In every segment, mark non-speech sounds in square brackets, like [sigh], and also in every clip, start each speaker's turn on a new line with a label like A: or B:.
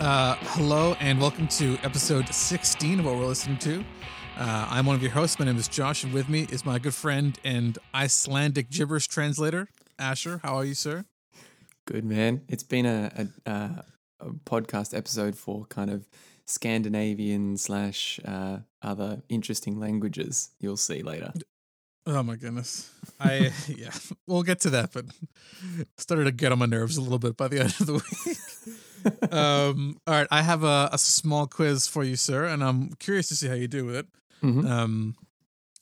A: Uh, hello and welcome to episode 16 of what we're listening to. Uh, I'm one of your hosts. My name is Josh, and with me is my good friend and Icelandic gibberish translator, Asher. How are you, sir?
B: Good man. It's been a, a, uh, a podcast episode for kind of Scandinavian slash uh, other interesting languages. You'll see later.
A: Oh my goodness. I [laughs] yeah, we'll get to that, but started to get on my nerves a little bit by the end of the week. [laughs] um, all right, I have a, a small quiz for you, sir, and I'm curious to see how you do with it.
B: Mhm.
A: Um,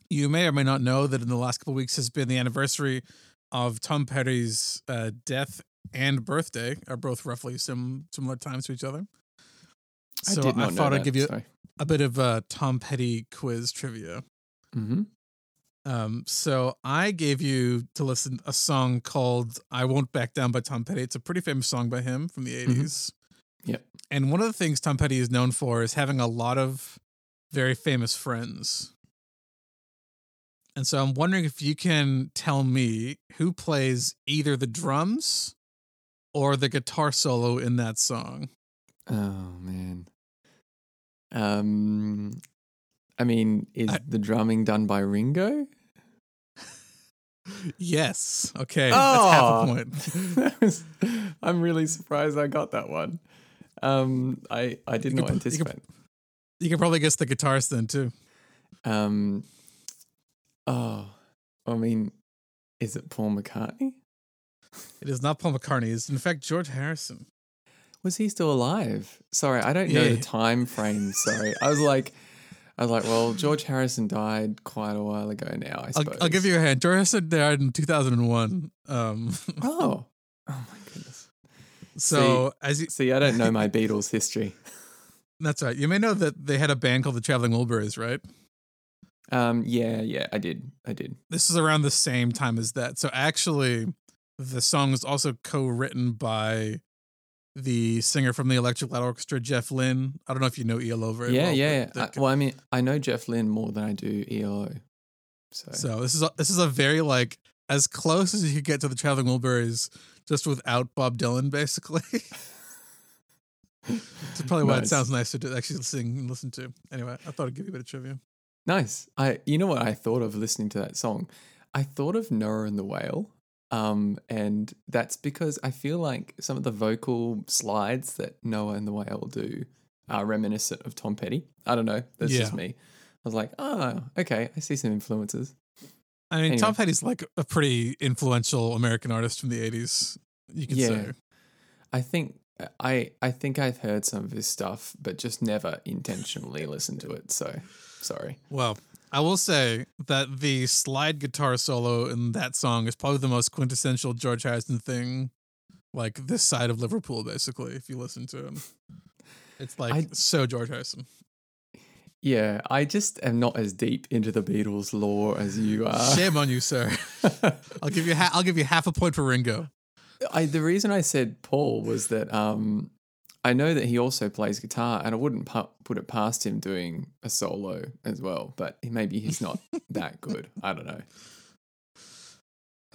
A: you may or may not know that in the last couple of weeks has been the anniversary of Tom Petty's uh, death and birthday, are both roughly sim- similar times to each other. So
B: I did not know
A: thought I'd
B: that,
A: give you
B: so-
A: a bit of uh, Tom Petty quiz trivia.
B: Mhm.
A: Um, so I gave you to listen a song called "I Won't Back Down" by Tom Petty. It's a pretty famous song by him from the 80s
B: Yep.
A: And one of the things Tom Petty is known for is having a lot of very famous friends. And so I'm wondering if you can tell me who plays either the drums or the guitar solo in that song.
B: Oh man. Um, I mean, is
A: I-
B: the drumming done by Ringo?
A: Yes. Okay. That's half a
B: Oh.
A: point. [laughs]
B: I'm really surprised I got that one. Um, I I did
A: You
B: not
A: could put- you could-
B: anticipate.
A: You can probably guess the guitarist then too.
B: Um, oh, I mean, is it Paul McCartney?
A: It is not Paul McCartney. It's in fact George Harrison.
B: Was he still alive? Sorry, I don't know the time frame. Sorry, I was like, I was like, well, George Harrison died quite a while ago now. I
A: I'll,
B: suppose.
A: I'll give you a hint. George Harrison died in 2001. Um,
B: Oh, [laughs] oh my goodness.
A: so as you,
B: See, I don't know [laughs] my Beatles history.
A: that's right. You may know that they had a band called the Traveling Wilburys, right?
B: Um, yeah, yeah, I did, I did.
A: This is around the same time as that. So actually, the song was also co-written by the singer from the Electric Light Orchestra, Jeff Lynne. I don't know if you know ELO very
B: yeah,
A: well.
B: yeah. yeah. I, well, I mean, I know Jeff Lynne more than I do ELO. So,
A: So this is a, this is a very like as close as you could get to the Traveling Wilburys, just without Bob Dylan, basically. [laughs] It's probably why it sounds nicer to actually sing and listen to. Anyway, I thought I'd give you a bit of trivia.
B: Nice. I you know what I thought of listening to that song? I thought of Noah and the Whale. Um, and that's because I feel like some of the vocal slides that Noah and the Whale do are reminiscent of Tom Petty. I don't know. That's just me. I was like, oh, okay, I see some influences.
A: I mean,
B: Anyway.
A: Tom Petty's like a pretty influential American artist from the '80s. You could
B: Yeah.
A: say.
B: I think I I think I've heard some of his stuff, but just never intentionally listened to it. So sorry.
A: Well, I will say that the slide guitar solo in that song is probably the most quintessential George Harrison thing, like this side of Liverpool, basically. If you listen to him, it's like
B: I-
A: so George Harrison.
B: Yeah, I just am not as deep into the Beatles lore as you are.
A: Shame on you, sir. [laughs] I'll give you ha- I'll give you half a point for Ringo.
B: I the reason I said Paul was that um I know that he also plays guitar, and I wouldn't pu- put it past him doing a solo as well. But maybe he's not [laughs] that good. I don't know.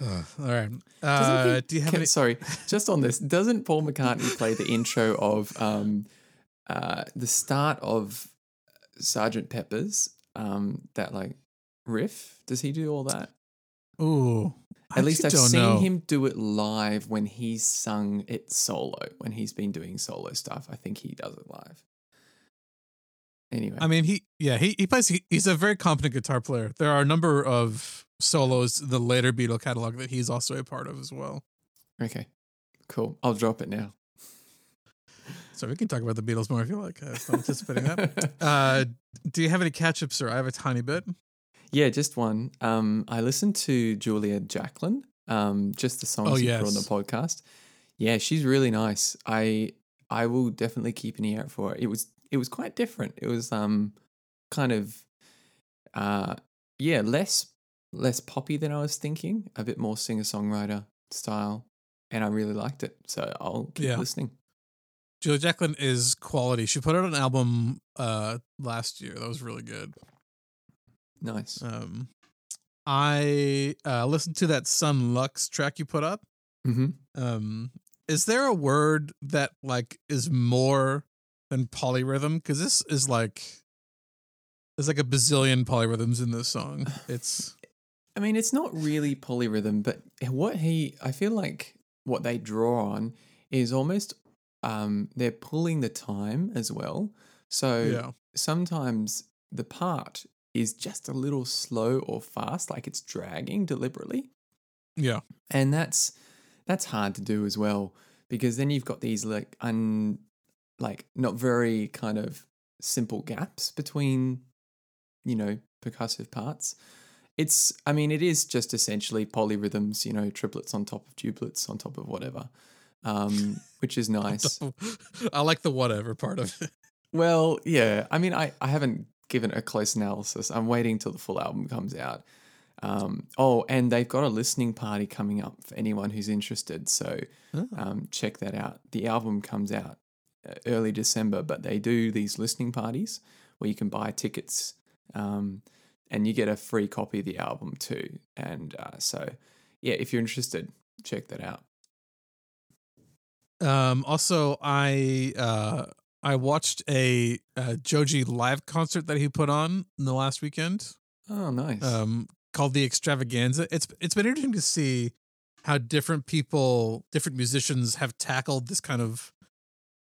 B: [sighs]
A: all right. Uh,
B: he-
A: do you have
B: can-
A: any?
B: Sorry, [laughs] just on this, doesn't Paul McCartney play the intro of um uh the start of Sergeant Pepper's um that like riff? Does he do all that?
A: Ooh, I
B: At least I've seen
A: know.
B: him do it live when he's sung it solo. When he's been doing solo stuff, I think he does it live. Anyway,
A: I mean, he yeah he he plays. He, he's a very competent guitar player. There are a number of solos the later Beatle catalog that he's also a part of as well.
B: okay, cool. I'll drop it now.
A: So we can talk about the Beatles more if you like. Uh, [laughs] I'm anticipating that. Uh, do you have any catch ups, sir? I have a tiny bit.
B: Yeah, just one. Um, I listened to Julia Jacklin. Um, just the songs
A: Oh,
B: you put on the
A: yes.
B: podcast. Yeah, she's really nice. I I will definitely keep an ear out for her. It was it was quite different. It was um kind of uh yeah less less poppy than I was thinking. A bit more singer songwriter style, and I really liked it. So I'll keep
A: Yeah.
B: listening.
A: Julia Jacklin is quality. She put out an album uh last year that was really good.
B: Nice.
A: Um, I uh, listened to that Son Lux track you put up.
B: Mm-hmm.
A: Um, is there a word that like is more than polyrhythm because this is like there's like a bazillion polyrhythms in this song. [sighs] It's
B: I mean, it's not really polyrhythm, but what he, I feel like what they draw on is almost um, they're pulling the time as well. So
A: yeah.
B: sometimes the part is just a little slow or fast, like it's dragging deliberately,
A: Yeah.
B: and that's that's hard to do as well because then you've got these like un like not very kind of simple gaps between you know percussive parts it's i mean it is just essentially polyrhythms you know triplets on top of duplets on top of whatever um [laughs] which is nice [laughs]
A: I like the whatever part of it.
B: well yeah i mean i i haven't given a close analysis i'm waiting till the full album comes out um oh and they've got a listening party coming up for anyone who's interested so
A: Oh.
B: um, check that out. The album comes out uh, early December, but they do these listening parties where you can buy tickets um, and you get a free copy of the album too. And uh, so, yeah, if you're interested, check that out.
A: Um, also, I uh, I watched a, uh Joji live concert that he put on in the last weekend.
B: Oh, nice.
A: um, called the Extravaganza. It's it's been interesting to see how different people, different musicians, have tackled this kind of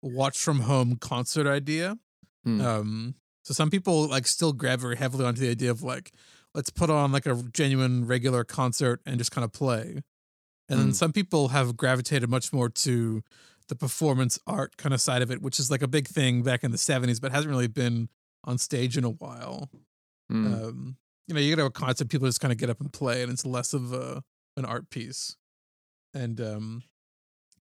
A: watch from home concert idea.
B: Hmm.
A: Um, so some people like still grab very heavily onto the idea of like let's put on like a genuine regular concert and just kind of play. And then
B: Mm.
A: some people have gravitated much more to the performance art kind of side of it, which is like a big thing back in the 70s, but hasn't really been on stage in a while
B: Mm.
A: um, you know, you get a concert, people just kind of get up and play, and it's less of a an art piece. And um,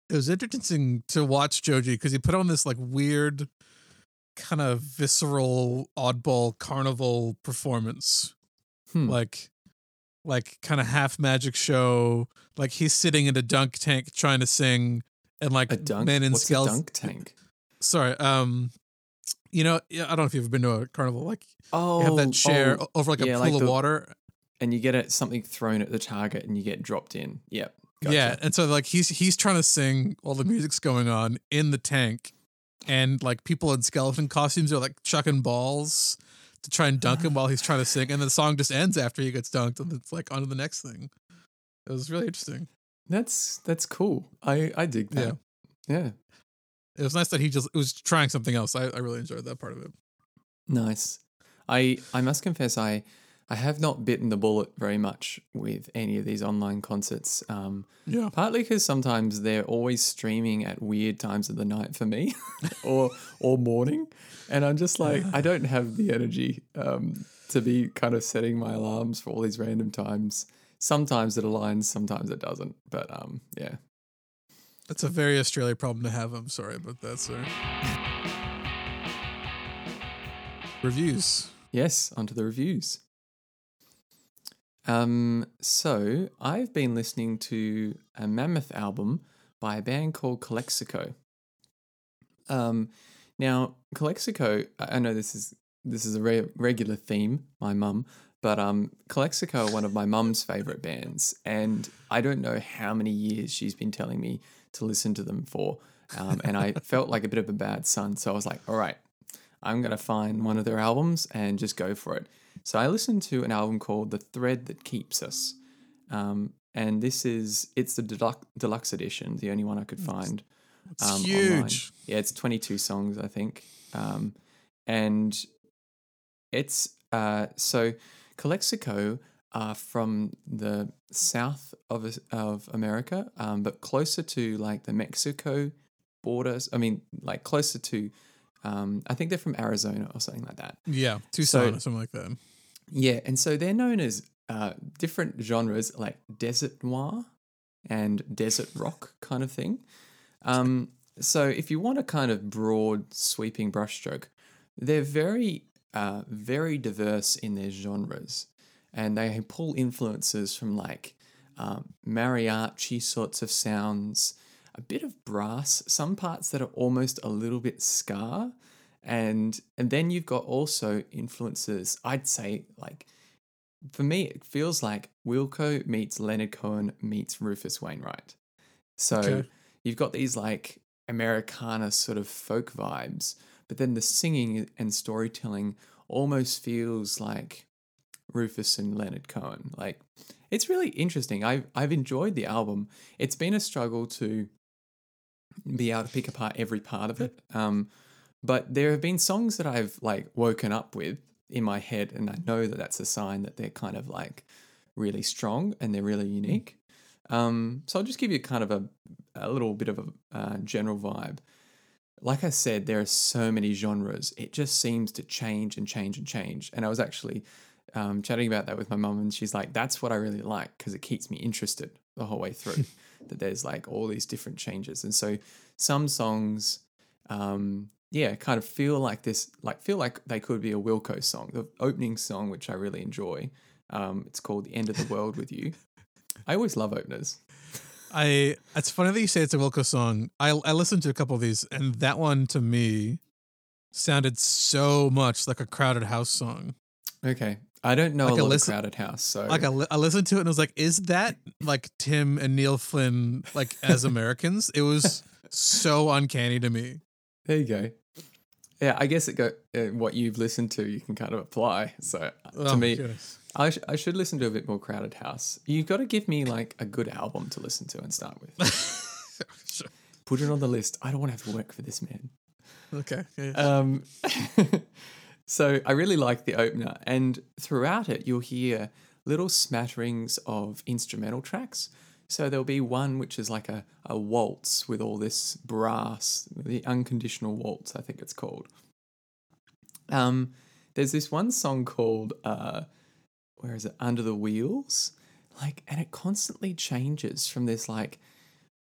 A: it was interesting to watch Joji because he put on this like weird, kind of visceral, oddball carnival performance,
B: Hmm.
A: like like kind of half magic show. Like he's sitting in a dunk tank trying to sing, and like
B: a dunk.
A: men in
B: What's
A: skulls.
B: dunk tank?
A: Sorry, um, you know, yeah, I don't know if you've ever been to a carnival. Like
B: Oh,
A: you have that chair
B: oh,
A: over like a pool
B: like
A: of
B: the-
A: water,
B: and you get it something thrown at the target, and you get dropped in. Yep. Gotcha.
A: Yeah, and so like he's he's trying to sing while the music's going on in the tank, and like people in skeleton costumes are like chucking balls to try and dunk him while he's trying to sing, and the song just ends after he gets dunked, and it's like on to the next thing. It was really interesting.
B: That's that's cool. I I dig
A: Yeah.
B: that. Yeah.
A: It was nice that he just was trying something else. I, I really enjoyed that part of it.
B: Nice. I I must confess I I have not bitten the bullet very much with any of these online concerts. Um,
A: Yeah,
B: partly because sometimes they're always streaming at weird times of the night for me, [laughs] or or morning, and I'm just like I don't have the energy um, to be kind of setting my alarms for all these random times. Sometimes it aligns, sometimes it doesn't. But um, yeah.
A: that's a very Australia problem to have. I'm sorry, but that's uh... reviews.
B: Yes, onto the reviews. Um, so I've been listening to a Mammoth album by a band called Calexico. Um, now Calexico, I I know this is this is a re- regular theme. My mum, but um, Calexico are one of my mum's favorite bands, and I don't know how many years she's been telling me to listen to them for. Um, and I [laughs] felt like a bit of a bad son, so I was like, all right, I'm going to find one of their albums and just go for it. So I listened to an album called The Thread That Keeps Us. Um, and this is, it's the deluxe, deluxe edition, the only one I could find.
A: It's
B: um, online.
A: huge.
B: Yeah, it's 22 songs, I think. Um, and it's, uh, so Calexico are from the south of, of America, um, but closer to like the Mexico borders. I mean, like closer to, um, I think they're from Arizona or something like that.
A: Yeah, Tucson
B: So-
A: or something like that.
B: Yeah, and so they're known as uh, different genres like desert noir and desert rock kind of thing. Um, so if you want a kind of broad, sweeping brushstroke, they're very, uh, very diverse in their genres, and they pull influences from like um, mariachi sorts of sounds, a bit of brass, some parts that are almost a little bit ska, and and then you've got also influences. I'd say like for me, it feels like Wilco meets Leonard Cohen meets Rufus Wainwright. So
A: Okay.
B: you've got these like Americana sort of folk vibes, but then the singing and storytelling almost feels like Rufus and Leonard Cohen. Like it's really interesting. I've I've enjoyed the album. It's been a struggle to be able to pick apart every part of it. Um, but there have been songs that I've like woken up with in my head, and I know that that's a sign that they're kind of like really strong and they're really unique. Um, so I'll just give you kind of a, a little bit of a uh, general vibe. Like I said, there are so many genres. It just seems to change and change and change. And I was actually um, chatting about that with my mum, and she's like, "That's what I really like because it keeps me interested the whole way through." [laughs] that there's like all these different changes, and so some songs, um, yeah, kind of feel like this, like feel like they could be a Wilco song. The opening song, which I really enjoy, um, it's called "The End of the World with You." I always love openers.
A: I it's funny that you say it's a Wilco song. I I listened to a couple of these, and that one to me sounded so much like a Crowded House song.
B: Okay, I don't know
A: Like
B: a
A: a
B: lot
A: listen-
B: of Crowded House, so
A: Like I, li- I listened to it and I was like, is that like Tim and Neil Finn like as Americans? It was so uncanny to me.
B: there you go. Yeah, I guess it go uh, what you've listened to, you can kind of apply. So uh, to
A: Oh,
B: me,
A: goodness.
B: I, sh- I should listen to a bit more Crowded House. You've got to give me like a good album to listen to and start with. [laughs]
A: Sure.
B: Put it on the list. I don't want to have to work for this man.
A: okay. yeah.
B: Um, [laughs] so I really like the opener, and throughout it, you'll hear little smatterings of instrumental tracks. So there'll be one which is like a, a waltz with all this brass, the unconditional waltz, I think it's called. Um, there's this one song called uh, where is it? Under the Wheels, like, and it constantly changes from this like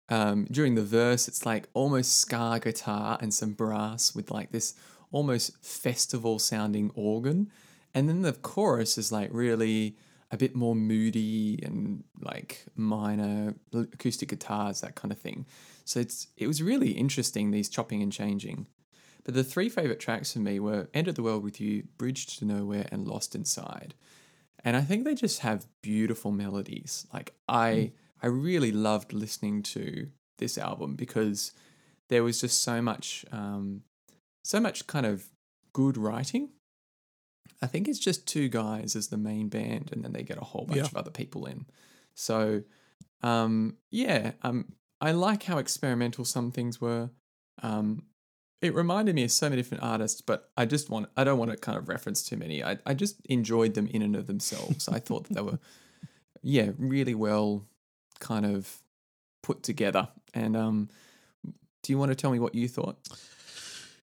B: um, during the verse, it's like almost ska guitar and some brass with like this almost festival sounding organ. And then the chorus is like really a bit more moody and like minor acoustic guitars, that kind of thing. So it's it was really interesting, these chopping and changing. But the three favorite tracks for me were End of the World with You, Bridge to Nowhere, and Lost Inside. And I think they just have beautiful melodies. Like I I really loved listening to this album because there was just so much um, so much kind of good writing. I think it's just two guys as the main band, and then they get a whole bunch
A: Yeah.
B: of other people in. So, um, yeah, um, I like how experimental some things were. Um, it reminded me of so many different artists, but I just want I don't want to kind of reference too many. I, I just enjoyed them in and of themselves. I thought that they were, [laughs] yeah, really well kind of put together. And um, do you want to tell me what you thought?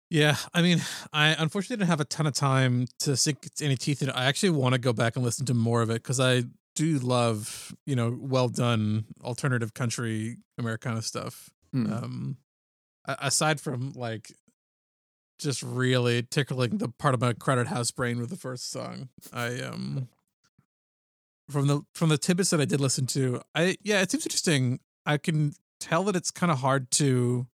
A: Yeah, I mean, I unfortunately didn't have a ton of time to sink any teeth in it. I actually want to go back and listen to more of it because I do love, you know, well done alternative country Americana stuff.
B: Mm.
A: Um, aside from like just really tickling the part of my crowded house brain with the first song, I um from the from the tidbits that I did listen to, I yeah, it seems interesting. I can tell that it's kind of hard to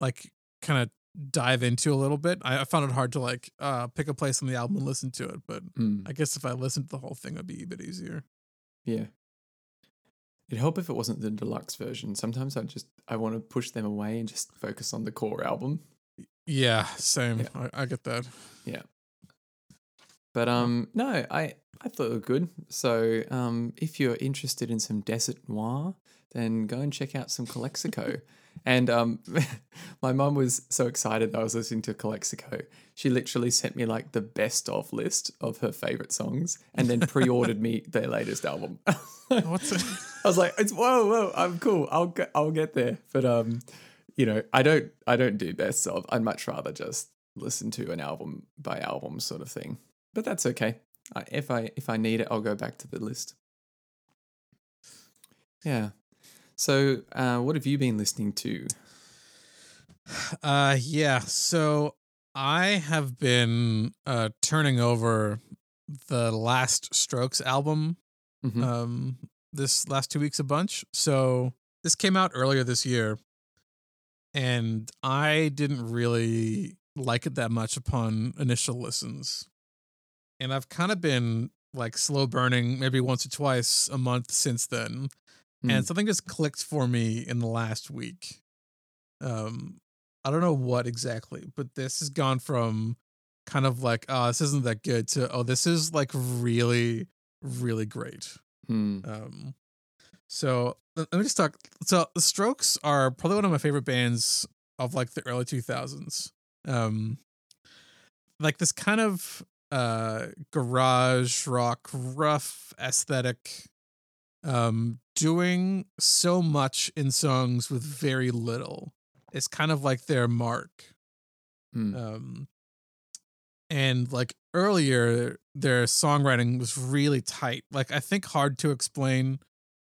A: like kind of dive into a little bit. I, I found it hard to like uh pick a place on the album and listen to it, but
B: Mm.
A: I guess if I listened to the whole thing, it'd be a bit easier.
B: Yeah. It'd help if it wasn't the deluxe version. Sometimes I just I want to push them away and just focus on the core album.
A: Yeah, same.
B: Yeah.
A: I, I get that. Yeah.
B: But um no, I I thought it was good. So um if you're interested in some desert noir, then go and check out some Calexico. [laughs] and um [laughs] my mum was so excited that I was listening to Calexico. She literally sent me like the best of list of her favorite songs and then pre-ordered me [laughs] their latest album.
A: What's it?
B: I was like, it's whoa, whoa, I'm cool. I'll get, I'll get there. But um, you know, I don't, I don't do best of. I'd much rather just listen to an album by album sort of thing. But that's okay. I, if I if I need it, I'll go back to the list. Yeah. So, uh, what have you been listening to?
A: Uh yeah, so I have been uh turning over the last Strokes album
B: Mhm.
A: um this last 2 weeks a bunch. So this came out earlier this year and I didn't really like it that much upon initial listens. And I've kind of been like slow burning maybe once or twice a month since then.
B: Mm.
A: And something just clicked for me in the last week. Um I don't know what exactly, but this has gone from kind of like, oh, this isn't that good to oh, this is like really, really great.
B: Hmm.
A: Um, so let me just talk. So the Strokes are probably one of my favorite bands of like the early two thousands. Um, like this kind of uh garage rock, rough aesthetic. Um, doing so much in songs with very little. It's kind of like their mark.
B: Hmm.
A: Um, and like earlier, their songwriting was really tight. Like I think "Hard to Explain,"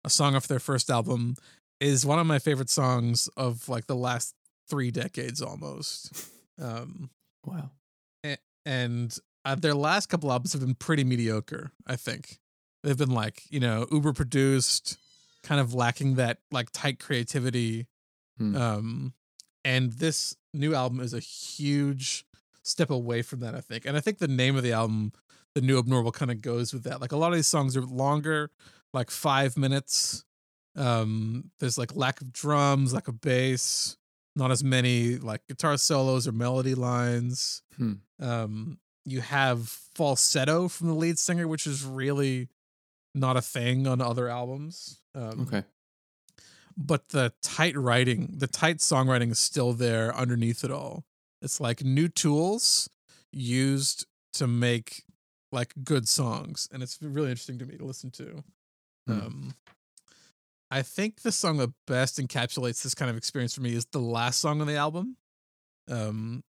A: a song off their first album, is one of my favorite songs of like the last three decades almost. [laughs] Um,
B: Wow.
A: and uh, their last couple albums have been pretty mediocre. I think they've been like you know uber produced, kind of lacking that like tight creativity.
B: Hmm.
A: Um, and this new album is a huge step away from that. I think, and I think the name of the album, "The New Abnormal," kind of goes with that. Like a lot of these songs are longer, like five minutes. Um, there's like lack of drums, lack of bass, not as many like guitar solos or melody lines.
B: Hmm.
A: Um, you have falsetto from the lead singer, which is really not a thing on other albums. Um,
B: Okay.
A: but the tight writing, the tight songwriting is still there underneath it all. It's like new tools used to make like good songs, and it's really interesting to me to listen to.
B: Hmm.
A: Um, I think the song that best encapsulates this kind of experience for me is the last song on the album. Um,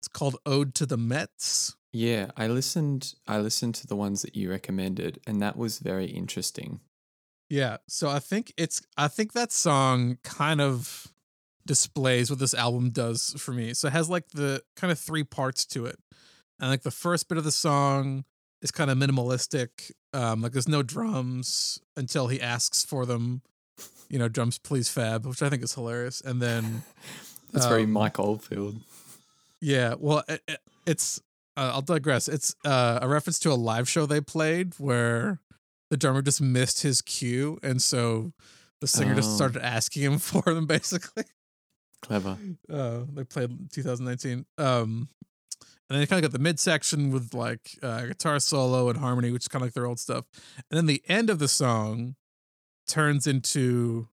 A: it's called "Ode to the Mets."
B: Yeah, I listened. I listened to the ones that you recommended, and that was very interesting.
A: Yeah, so I think it's I think that song kind of displays what this album does for me. So it has like the kind of three parts to it. And like the first bit of the song is kind of minimalistic. Um like there's no drums until he asks for them. You know, drums please fab, which I think is hilarious. And then [laughs]
B: That's very
A: Um,
B: Mike Oldfield.
A: yeah, well, it, it- it's. Uh, I'll digress. It's uh, a reference to a live show they played where the drummer just missed his cue, and so the singer
B: Oh.
A: just started asking him [laughs] for them. Basically,
B: Clever.
A: uh, they played 2019. Um, and then you kind of got the midsection with like uh, guitar solo and harmony, which is kind of like their old stuff. And then the end of the song turns into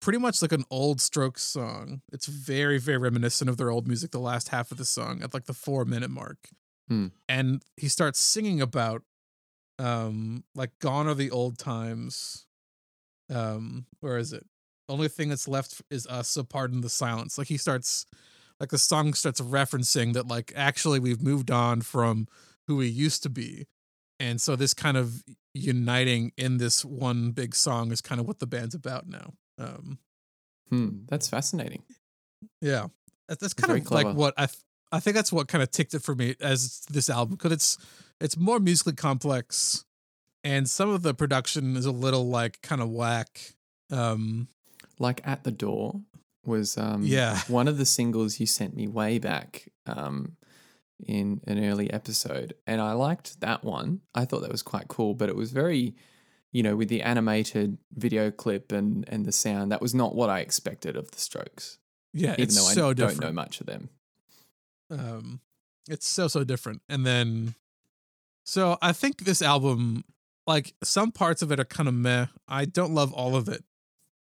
A: pretty much like an old Strokes song. It's very, very reminiscent of their old music. The last half of the song at like the four minute mark,
B: Hmm.
A: and he starts singing about, um, like gone are the old times. Um, where is it? Only thing that's left is us. So pardon the silence. Like he starts, like the song starts referencing that like actually we've moved on from who we used to be, and so this kind of uniting in this one big song is kind of what the band's about now. Um,
B: Hmm. That's fascinating.
A: yeah, That- that's kind
B: very
A: of like what I th- I think that's what kind of ticked it for me as this album because it's it's more musically complex, and some of the production is a little like kind of whack. Um,
B: Like at the door was um
A: Yeah. [laughs]
B: one of the singles you sent me way back um in an early episode and I liked that one. I thought that was quite cool, but it was very you know, with the animated video clip and and the sound, that was not what I expected of the Strokes.
A: yeah,
B: Even though I
A: so
B: don't
A: different.
B: know much of them.
A: um it's so so different and then so i think this album like some parts of it are kind of meh i don't love all of it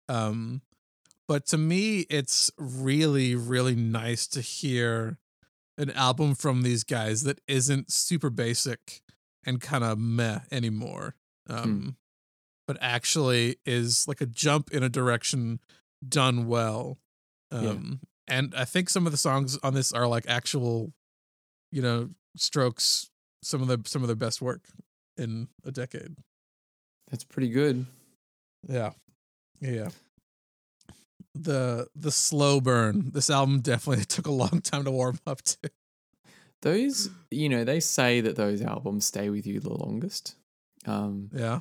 A: um but to me it's really really nice to hear an album from these guys that isn't super basic and kind of meh anymore um but actually is like a jump in a direction done well um and i think some of the songs on this are like actual you know strokes some of the some of their best work in a decade.
B: That's pretty good.
A: yeah. Yeah the the slow burn this album definitely [laughs] took a long time to warm up to
B: Those, you know, they say that those albums stay with you the longest. Um,
A: yeah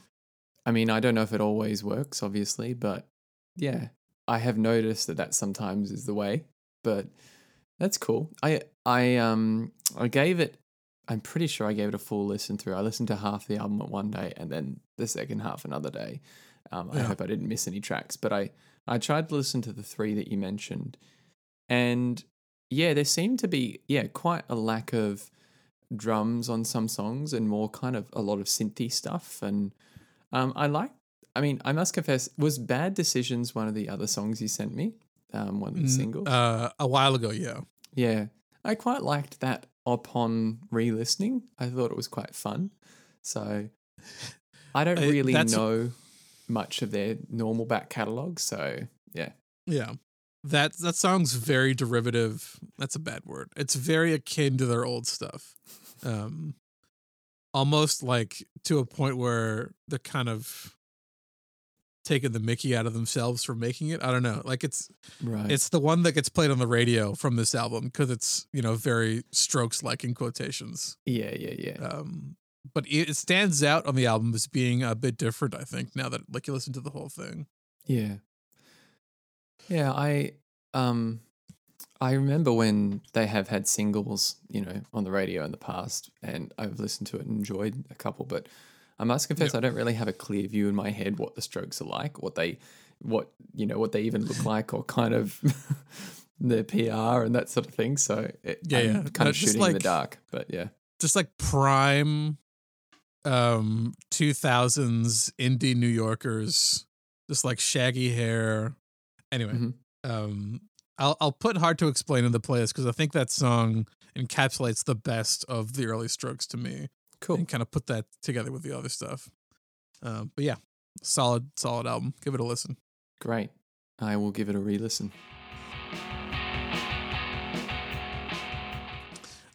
B: I mean, I don't know if it always works, obviously, but yeah, I have noticed that that sometimes is the way. But that's cool. I I um I gave it. I'm pretty sure I gave it a full listen through. I listened to half the album at one day and then the second half another day. Um, I
A: Yeah.
B: hope I didn't miss any tracks, but I I tried to listen to the three that you mentioned, and yeah, there seemed to be yeah quite a lack of drums on some songs and more kind of a lot of synthy stuff. And um, I like. I mean, I must confess, was "Bad Decisions" one of the other songs you sent me? Um, one of the
A: Mm,
B: singles.
A: Uh, a while ago, yeah.
B: Yeah, I quite liked that upon re-listening. I thought it was quite fun. So I don't [laughs]
A: Uh,
B: really
A: that's-
B: know much of their normal back catalog. So yeah,
A: Yeah. That that song's very derivative. That's a bad word. It's very akin to their old stuff. [laughs] Um almost like to a point where they're kind of taking the mickey out of themselves for making it. I don't know. Like it's
B: right.
A: it's the one that gets played on the radio from this album because it's, you know, very strokes like in quotations.
B: yeah, yeah, yeah.
A: Um but it, stands out on the album as being a bit different, I think, now that like you listen to the whole thing.
B: Yeah. Yeah, I um I remember when they have had singles, you know, on the radio in the past and I've listened to it and enjoyed a couple, but I must confess I don't really have a clear view in my head what the strokes are like, what they what you know, what they even look like or kind of [laughs] their PR and that sort of thing. So it,
A: Yeah,
B: I'm
A: yeah.
B: kind of shooting in the dark. But yeah.
A: just like prime um 2000s indie new yorkers just like shaggy hair anyway
B: Mhm.
A: um i'll i'll put hard to explain in the playlist because i think that song encapsulates the best of the early strokes to me
B: Cool.
A: and kind of put that together with the other stuff um but yeah solid solid album give it a listen
B: Great. I will give it a re-listen.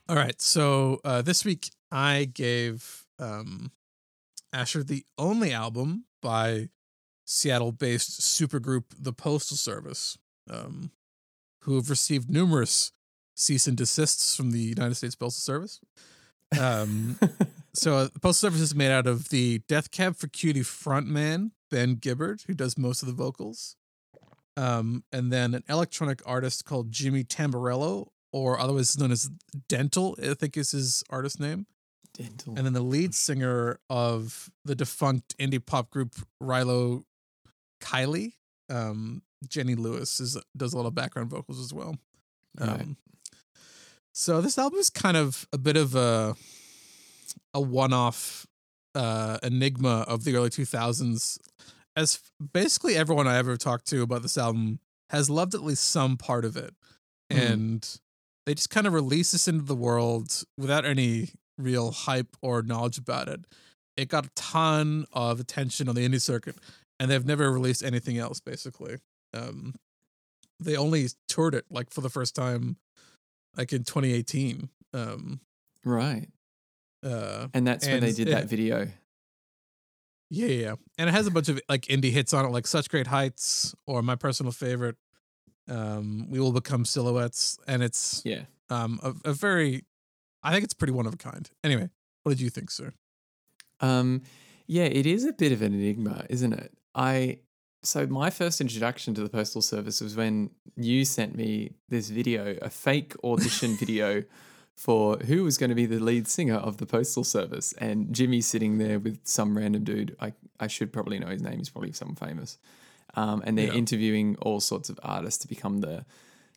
A: All right. So uh, this week I gave um, Asher the only album by Seattle based supergroup The Postal Service, um, who have received numerous cease and desists from the United States Postal Service. Um, [laughs] so uh, the Postal Service is made out of the Death Cab for Cutie frontman, Ben Gibbard, who does most of the vocals. Um, and then an electronic artist called Jimmy Tamborello, or otherwise known as Dntel, I think is his artist name.
B: Dntel.
A: And then the lead singer of the defunct indie pop group Rilo Kiley, um, Jenny Lewis, is does a lot of background vocals as well.
B: Right.
A: Um, so this album is kind of a bit of a a one-off uh, enigma of the early 2000s. As basically everyone I ever talked to about this album has loved at least some part of it,
B: Hmm.
A: and they just kind of release this into the world without any real hype or knowledge about it. It got a ton of attention on the indie circuit, and they've never released anything else. Basically, um, they only toured it like for the first time, like in 2018. Um,
B: right.
A: uh,
B: And that's when they did
A: it-
B: that video.
A: yeah, yeah, yeah, and it has a bunch of like indie hits on it, like "Such Great Heights" or my personal favorite, um, "We Will Become Silhouettes," and it's
B: Yeah.
A: um a, a very, I think it's pretty one of a kind. Anyway, what did you think, sir?
B: Um, yeah, it is a bit of an enigma, isn't it? I so my first introduction to the postal service was when you sent me this video, a fake audition [laughs] video for who was going to be the lead singer of the postal service, and Jimmy sitting there with some random dude. I I should probably know his name. He's probably someone famous. Um, and they're
A: Yeah.
B: interviewing all sorts of artists to become the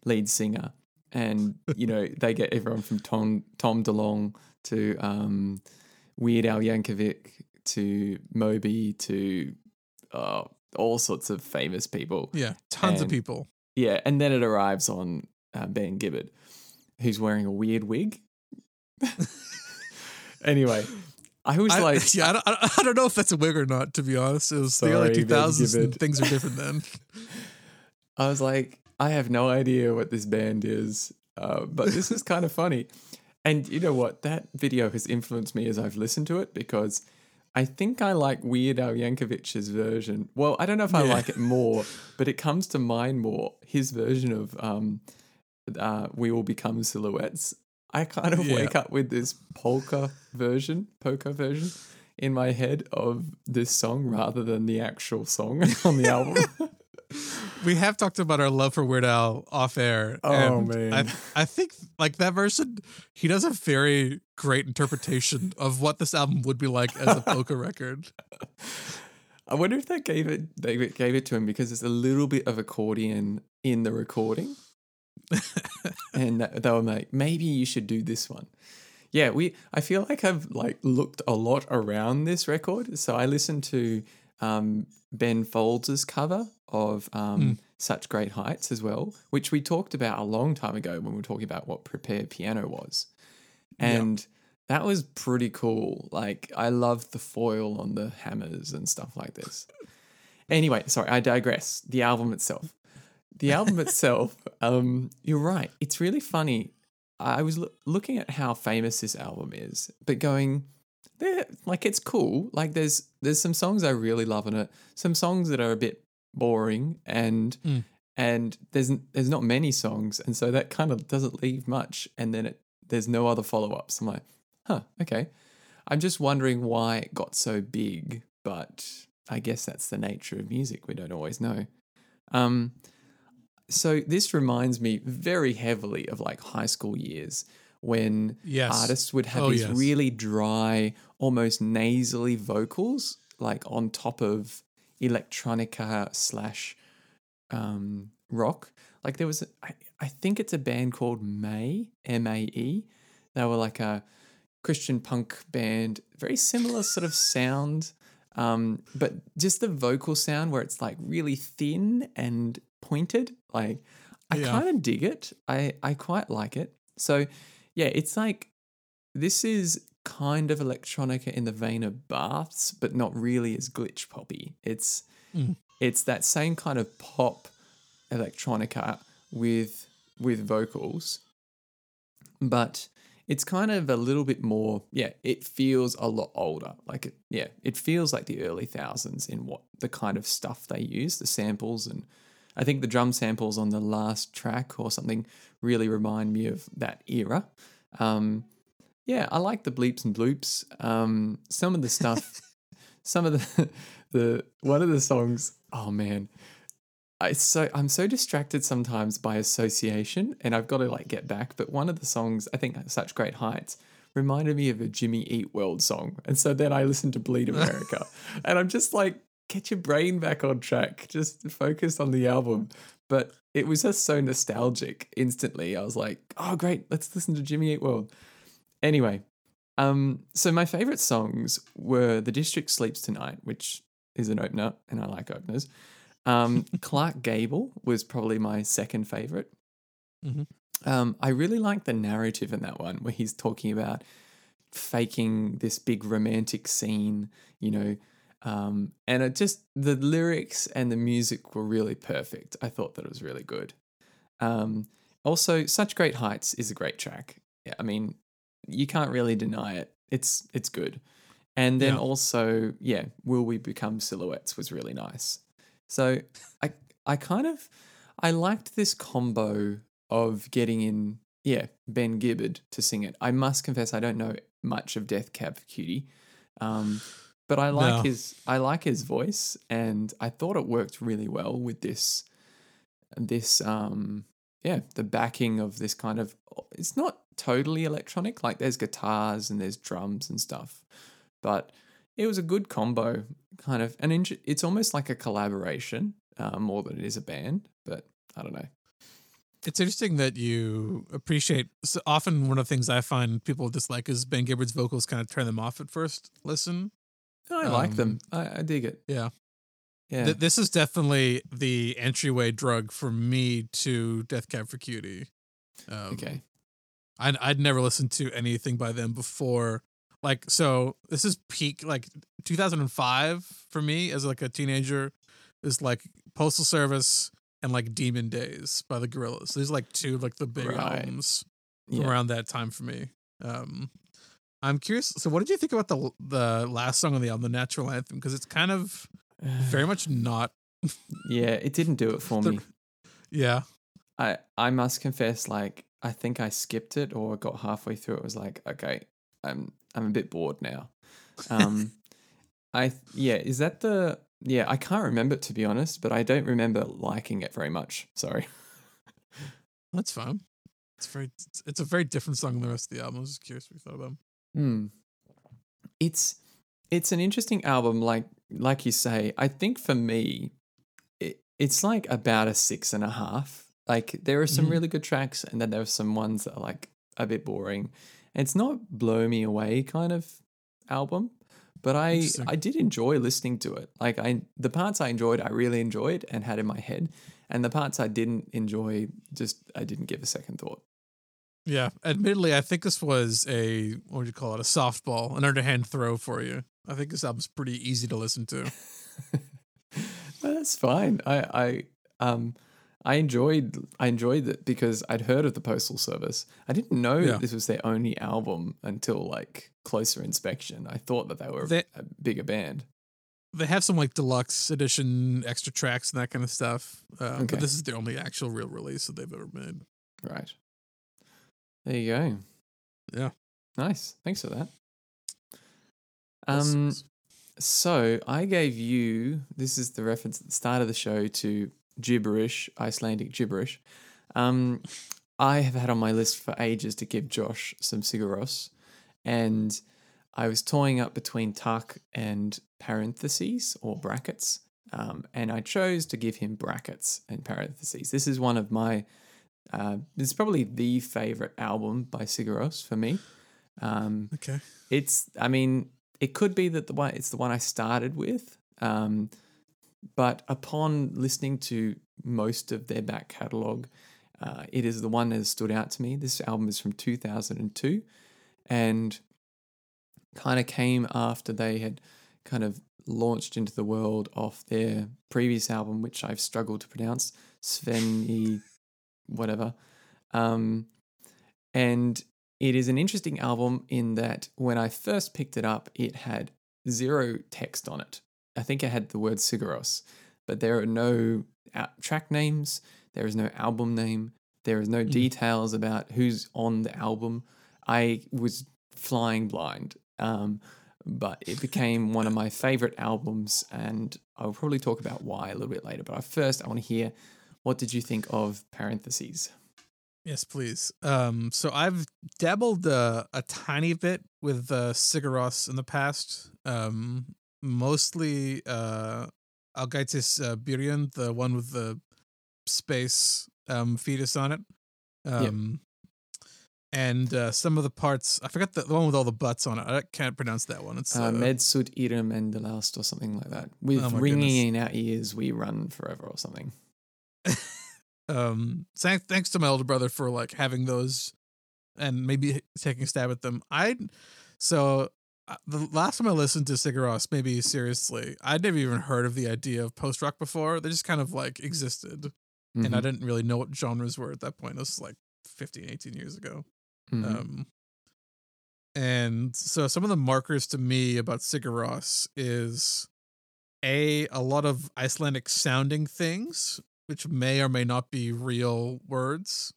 B: lead singer. And you know they get everyone from Tom Tom DeLonge to um, Weird Al Yankovic to Moby to uh, all sorts of famous people.
A: Yeah, tons of people.
B: Yeah, and then it arrives on uh, Ben Gibbard, who's wearing a weird wig. [laughs] anyway, I was
A: I, [laughs]
B: like,
A: yeah, I don't, I don't- know if that's a wig or not. To be honest, it was the
B: Sorry,
A: early 2000s. things are different then. [laughs]
B: I was like, I have no idea what this band is, uh, but this is kind of [laughs] funny. And you know what? That video has influenced me as I've listened to it because I think I like Weird Al Yankovic's version. Well, I don't know if I
A: Yeah.
B: like it more, [laughs] but it comes to mind more his version of um, uh, "We Will Become Silhouettes." I kind of
A: Yeah.
B: wake up with this polka version, polka version in my head of this song rather than the actual song [laughs] on the album.
A: We have talked about our love for Weird Al off air.
B: Oh,
A: and
B: man.
A: I I think like that version, he does a very great interpretation of what this album would be like as a [laughs] polka record.
B: I wonder if they gave it they gave it to him because there's a little bit of accordion in the recording. [laughs] and they were like, maybe you should do this one. Yeah, we. I feel like I've like looked a lot around this record. So I listened to um, Ben Folds' cover of um, "Such Great Heights" as well, which we talked about a long time ago when we were talking about what prepared piano was, and that was pretty cool. Like I loved the foil on the hammers and stuff like this. Anyway, sorry, I digress. The album itself. The album [laughs] itself, um, you're right. It's really funny. I was loo- looking at how famous this album is, but going, there, like it's cool. Like there's there's some songs I really love in it. Some songs that are a bit boring, and
A: Mm.
B: and there's there's not many songs, and so that kind of doesn't leave much. And then it there's no other follow ups. I'm like, huh, okay. I'm just wondering why it got so big, but I guess that's the nature of music. We don't always know. Um, so this reminds me very heavily of like high school years when
A: Yes.
B: artists would have
A: Oh,
B: these
A: yes.
B: really dry, almost nasally vocals, like on top of electronica slash um, rock. Like there was, a, I, I think it's a band called Mae, M A E. They were like a Christian punk band, very similar sort of sound, um, but just the vocal sound where it's like really thin and pointed. Like I
A: Yeah.
B: kind of dig it. I I quite like it. So yeah, it's like this is kind of electronica in the vein of baths, but not really as glitch poppy. It's
A: Mm.
B: it's that same kind of pop electronica with with vocals, but it's kind of a little bit more. Yeah, it feels a lot older. Like it, yeah, it feels like the early thousands in what the kind of stuff they use, the samples, and I think the drum samples on the last track or something really remind me of that era. Um, yeah, I like the bleeps and bloops. Um, some of the stuff, [laughs] some of the [laughs] the one of the songs. Oh man, I so I'm so distracted sometimes by association, and I've got to like get back. But one of the songs, I think, "Such Great Heights," reminded me of a Jimmy Eat World song, and so then I listened to Bleed America, [laughs] and I'm just like, get your brain back on track, just focus on the album. But it was just so nostalgic. Instantly, I was like, oh great, let's listen to Jimmy Eat World. Anyway, um, so my favorite songs were "The District Sleeps Tonight," which is an opener, and I like openers. Um, [laughs] Clark Gable was probably my second favorite.
A: Mhm.
B: Um, I really like the narrative in that one where he's talking about faking this big romantic scene, you know, um, and it just the lyrics and the music were really perfect. I thought that it was really good. Um, also, such great heights is a great track. Yeah, I mean, you can't really deny it. It's it's good. And then
A: Yeah.
B: also, yeah, will we become silhouettes was really nice. So I I kind of I liked this combo of getting in yeah Ben Gibbard to sing it. I must confess I don't know much of Death Cab for Cutie, um, but I like
A: No.
B: his I like his voice, and I thought it worked really well with this this um yeah the backing of this kind of it's not totally electronic like there's guitars and there's drums and stuff but it was a good combo kind of and int- it's almost like a collaboration uh, more than it is a band but i don't know
A: It's interesting that you appreciate. So often, one of the things I find people dislike is Ben Gibbard's vocals kind of turn them off at first listen.
B: i like them
A: Um,
B: I, I dig it
A: Yeah.
B: Yeah
A: Th- this is definitely the entryway drug for me to Death Cab for Cutie. Um,
B: okay
A: I'd, I'd never listened to anything by them before. Like, so this is peak, like 2005 for me as like a teenager is like Postal Service and like Demon Days by the Gorillaz. These are like two like the big
B: Right.
A: albums
B: yeah.
A: around that time for me. Um, I'm curious. So, what did you think about the the last song on the album, the Natural Anthem? Because it's kind of [sighs] very much not.
B: yeah it didn't do it for
A: The-
B: me
A: Yeah,
B: I I must confess, like I think I skipped it or got halfway through. It was like, okay, I'm I'm a bit bored now. Um, [laughs] I yeah, is that the yeah? I can't remember to be honest, but I don't remember liking it very much. Sorry.
A: that's fine. It's very. It's, a very different song than the rest of the album. I was just curious what you thought about them.
B: Hmm. It's it's an interesting album. Like like you say, I think for me, it, it's like about a six and a half. Like there are some
A: Mhm.
B: really good tracks, and then there are some ones that are like a bit boring. And it's not blow me away kind of album, but I I did enjoy listening to it. Like I the parts I enjoyed, I really enjoyed and had in my head, and the parts I didn't enjoy, just I didn't give a second thought.
A: Yeah, admittedly, I think this was a what would you call it? A softball, an underhand throw for you. I think this album's pretty easy to listen to. [laughs]
B: That's fine. I I um I enjoyed I enjoyed it because I'd heard of the Postal Service. I didn't know
A: Yeah.
B: that this was their only album until like closer inspection. I thought that they were
A: They-
B: a bigger band.
A: They have some like deluxe edition, extra tracks and that kind of stuff. Uh,
B: Okay.
A: But this is their only actual real release that they've ever made.
B: Right. There you go.
A: Yeah.
B: Nice. Thanks for that. Um so I gave you this is the reference at the start of the show to gibberish, Icelandic gibberish. Um I have had on my list for ages to give Josh some Sigur Rós and I was toying up between Takk and parentheses or brackets. Um, and I chose to give him brackets and parentheses. This is one of my uh, it's probably the favorite album by Sigur Rós for me. Um,
A: okay.
B: it's, I mean, it could be that the one it's the one I started with, um, but upon listening to most of their back catalogue, uh, it is the one that has stood out to me. This album is from 2002, and kind of came after they had kind of launched into the world off their previous album, which I've struggled to pronounce, Sveni, whatever. Um, and it is an interesting album in that when I first picked it up, it had zero text on it. I think it had the word Sigur Rós, but there are no track names, there is no album name, there is no
A: Mhm.
B: details about who's on the album. I was flying blind. Um, but it became one of my favorite albums, and I'll probably talk about why a little bit later. But first, I want to hear what did you think of parentheses?
A: Yes, please. Um, so I've dabbled uh, a tiny bit with uh, Sigur Rós in the past. Um, mostly uh, Algaitis uh, Birion, the one with the space um, fetus on it. Um, And uh, some of the parts, I forgot the, the one with all the butts on it. I can't pronounce that one. It's
B: Uh,
A: uh,
B: Med Sud Iram and the Last or something like that. With
A: Oh
B: ringing in our ears, we run forever or something. [laughs]
A: um thank, thanks to my older brother for like having those and maybe taking a stab at them. I so uh, the last time i listened to Sigur Rós maybe seriously i'd never even heard of the idea of post rock before. They just kind of like existed and i
B: Mhm,
A: didn't really know what genres were at that point. This was like 15 18 years ago.
B: Mhm.
A: um and so some of the markers to me about Sigur Rós is a a lot of icelandic sounding things which may or may not be real words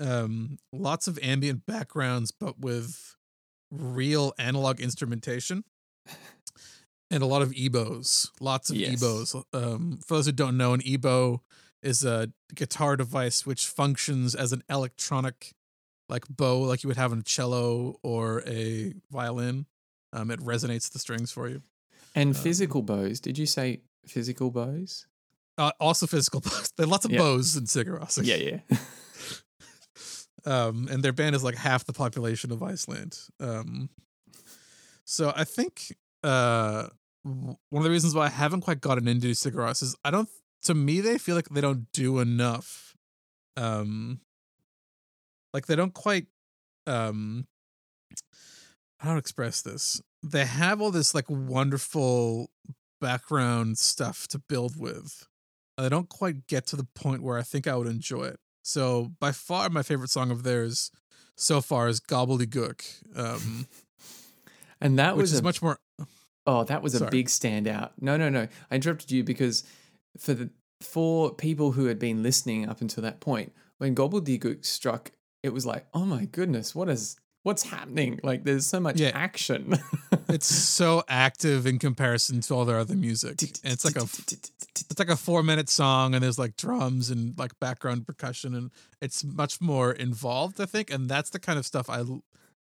A: um lots of ambient backgrounds but with real analog instrumentation and a lot of EBows lots of
B: Yes.
A: EBows um for those who don't know an EBow is a guitar device which functions as an electronic like bow like you would have in a cello or a violin um it resonates the strings for you
B: and
A: um,
B: physical bows. Did you say physical bows?
A: Uh, also physical [laughs] bows. There are lots of
B: Yeah.
A: bows in Sigur Rós [laughs]
B: Yeah, yeah. [laughs]
A: um and their band is like half the population of iceland. Um so i think uh one of the reasons why i haven't quite gotten into Sigur Rós is i don't to me they feel like they don't do enough. Um like they don't quite um how to express this? They have all this like wonderful background stuff to build with they don't quite get to the point where i think i would enjoy it so by far my favorite song of theirs so far is Gobbledigook um [laughs]
B: and that
A: which
B: was
A: is
B: a
A: much more
B: Oh, that was a
A: Sorry.
B: big standout. No, no, no. I interrupted you because for the for people who had been listening up until that point, when Gobbledigook struck, it was like, oh my goodness, what is what's happening? Like there's so much
A: Yeah.
B: action. [laughs]
A: it's so active in comparison to all their other music and it's like a it's like a four minute song and there's like drums and like background percussion and it's much more involved i think and that's the kind of stuff I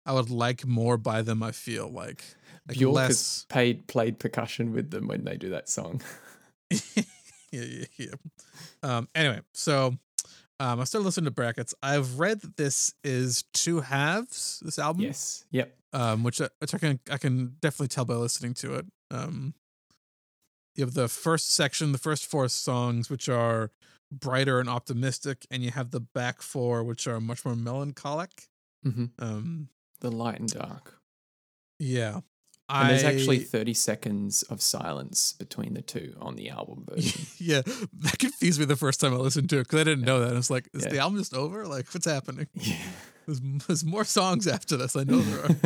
A: I would like more by them i feel like like
B: Bjork has paid played percussion with them when they do that song. [laughs]
A: yeah yeah yeah um anyway so um, I started listening to brackets. I've read that this is two halves. This album,
B: Yes. Yep.
A: um, which I, which I can I can definitely tell by listening to it. Um, you have the first section, the first four songs, which are brighter and optimistic, and you have the back four, which are much more melancholic.
B: hmm
A: Um,
B: The light and dark.
A: yeah,
B: And there's actually 30 seconds of silence between the two on the album [laughs] version.
A: yeah, that confused me the first time I listened to it because I didn't know that. I was like, is
B: Yeah.
A: the album just over? Like, what's happening?
B: yeah.
A: There's, there's more songs after this. I know there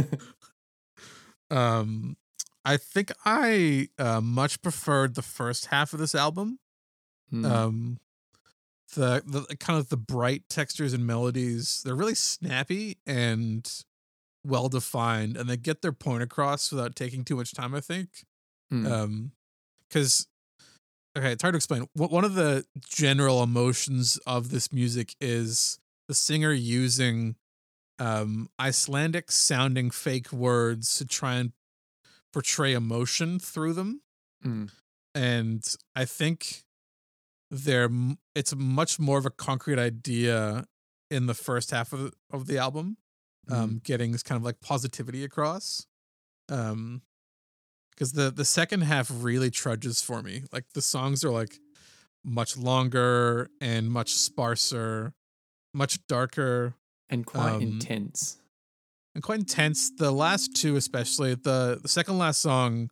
A: are. [laughs] um, I think I uh, much preferred the first half of this album.
B: Mm.
A: Um, the the kind of the bright textures and melodies. They're really snappy and well defined, and they get their point across without taking too much time. I think.
B: Mm.
A: Um, because okay, it's hard to explain. One of the general emotions of this music is the singer using um Icelandic sounding fake words to try and portray emotion through them.
B: Mm.
A: And I think they're—it's much more of a concrete idea in the first half of of the album um getting this kind of like positivity across um because the the second half really trudges for me. Like the songs are like much longer and much sparser much darker
B: and quite
A: um,
B: intense.
A: and quite intense. The last two especially the the second last song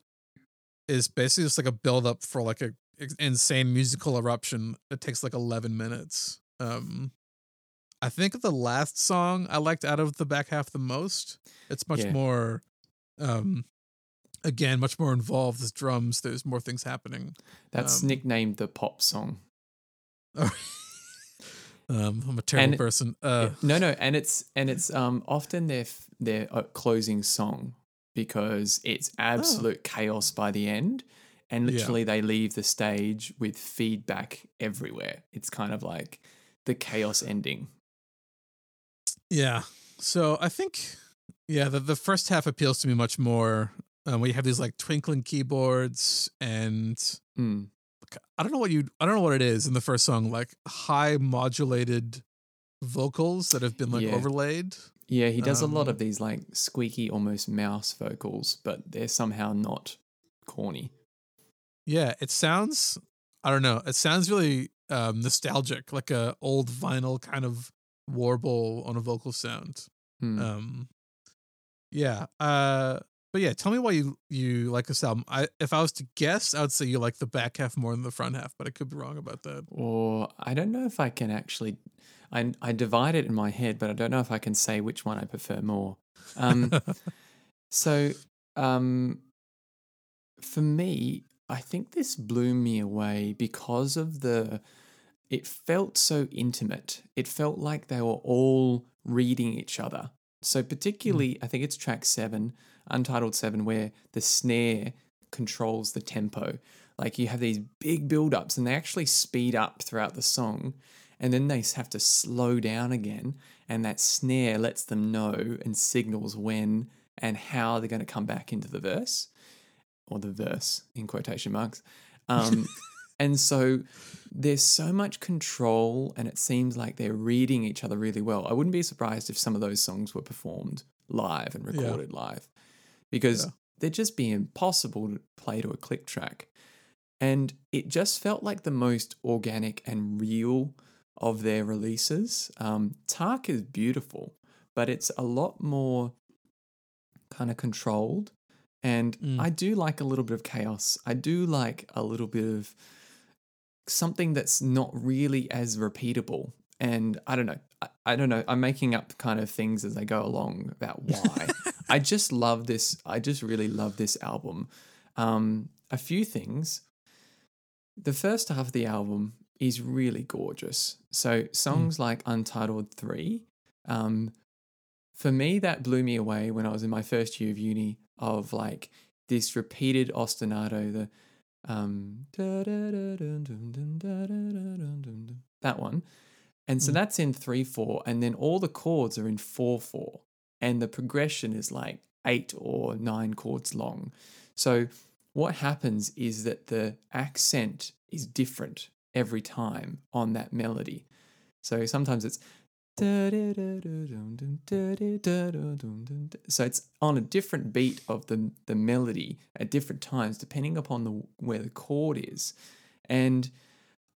A: is basically just like a build up for like a insane musical eruption that takes like 11 minutes um i think the last song i liked out of the back half the most it's much
B: Yeah.
A: more um again much more involved there's drums there's more things happening
B: That's
A: um,
B: nicknamed the pop song. [laughs]
A: um i'm a terrible
B: And-
A: person uh
B: Yeah. No, no, and it's and it's um often their f- their uh, closing song because it's absolute chaos by the end, and
A: Oh. Yeah.
B: literally they leave the stage with feedback everywhere. It's kind of like the chaos ending.
A: Yeah. So I think, yeah, the, the first half appeals to me much more. Um, we have these like twinkling keyboards, and
B: Mm.
A: I don't know what you, I don't know what it is in the first song, like high modulated vocals that have been like
B: Yeah.
A: overlaid.
B: Yeah, he does a lot
A: Um,
B: of these like squeaky, almost mouse vocals, but they're somehow not corny.
A: Yeah, it sounds, I don't know, it sounds really um, nostalgic, like a old vinyl kind of warble on a vocal sound.
B: Mm.
A: Um, yeah. Uh, but yeah, tell me why you you like this album. I if I was to guess, I would say you like the back half more than the front half, but I could be wrong about that.
B: Or I don't know if I can actually. I I divide it in my head, but I don't know if I can say which one I prefer more. Um, [laughs] so, um, for me, I think this blew me away because of the. It felt so intimate. It felt like they were all reading each other. So, particularly, I think it's track seven, Untitled Seven, where the snare controls the tempo. Like you have these big build ups and they actually speed up throughout the song. And then they have to slow down again. And that snare lets them know and signals when and how they're going to come back into the verse or the verse in quotation marks. Um, [laughs] and so there's so much control, and it seems like they're reading each other really well. I wouldn't be surprised if some of those songs were performed live and
A: Yeah.
B: recorded live because
A: Yeah.
B: they'd just be impossible to play to a click track. And it just felt like the most organic and real of their releases. Um, Takk is beautiful, but it's a lot more kind of controlled. And
A: Mm.
B: I do like a little bit of chaos. I do like a little bit of something that's not really as repeatable. And I don't know. I, I don't know. I'm making up kind of things as I go along about [laughs] why. I just love this. I just really love this album. Um, a few things. The first half of the album is really gorgeous. So songs like Untitled Three, um, for me that blew me away when I was in my first year of uni. Of like this repeated ostinato, the um, that one, and so
A: Mm.
B: that's in three four, and then all the chords are in four four, and the progression is like eight or nine chords long. So what happens is that the accent is different every time on that melody. So sometimes it's so it's on a different beat of the the melody at different times depending upon the where the chord is. And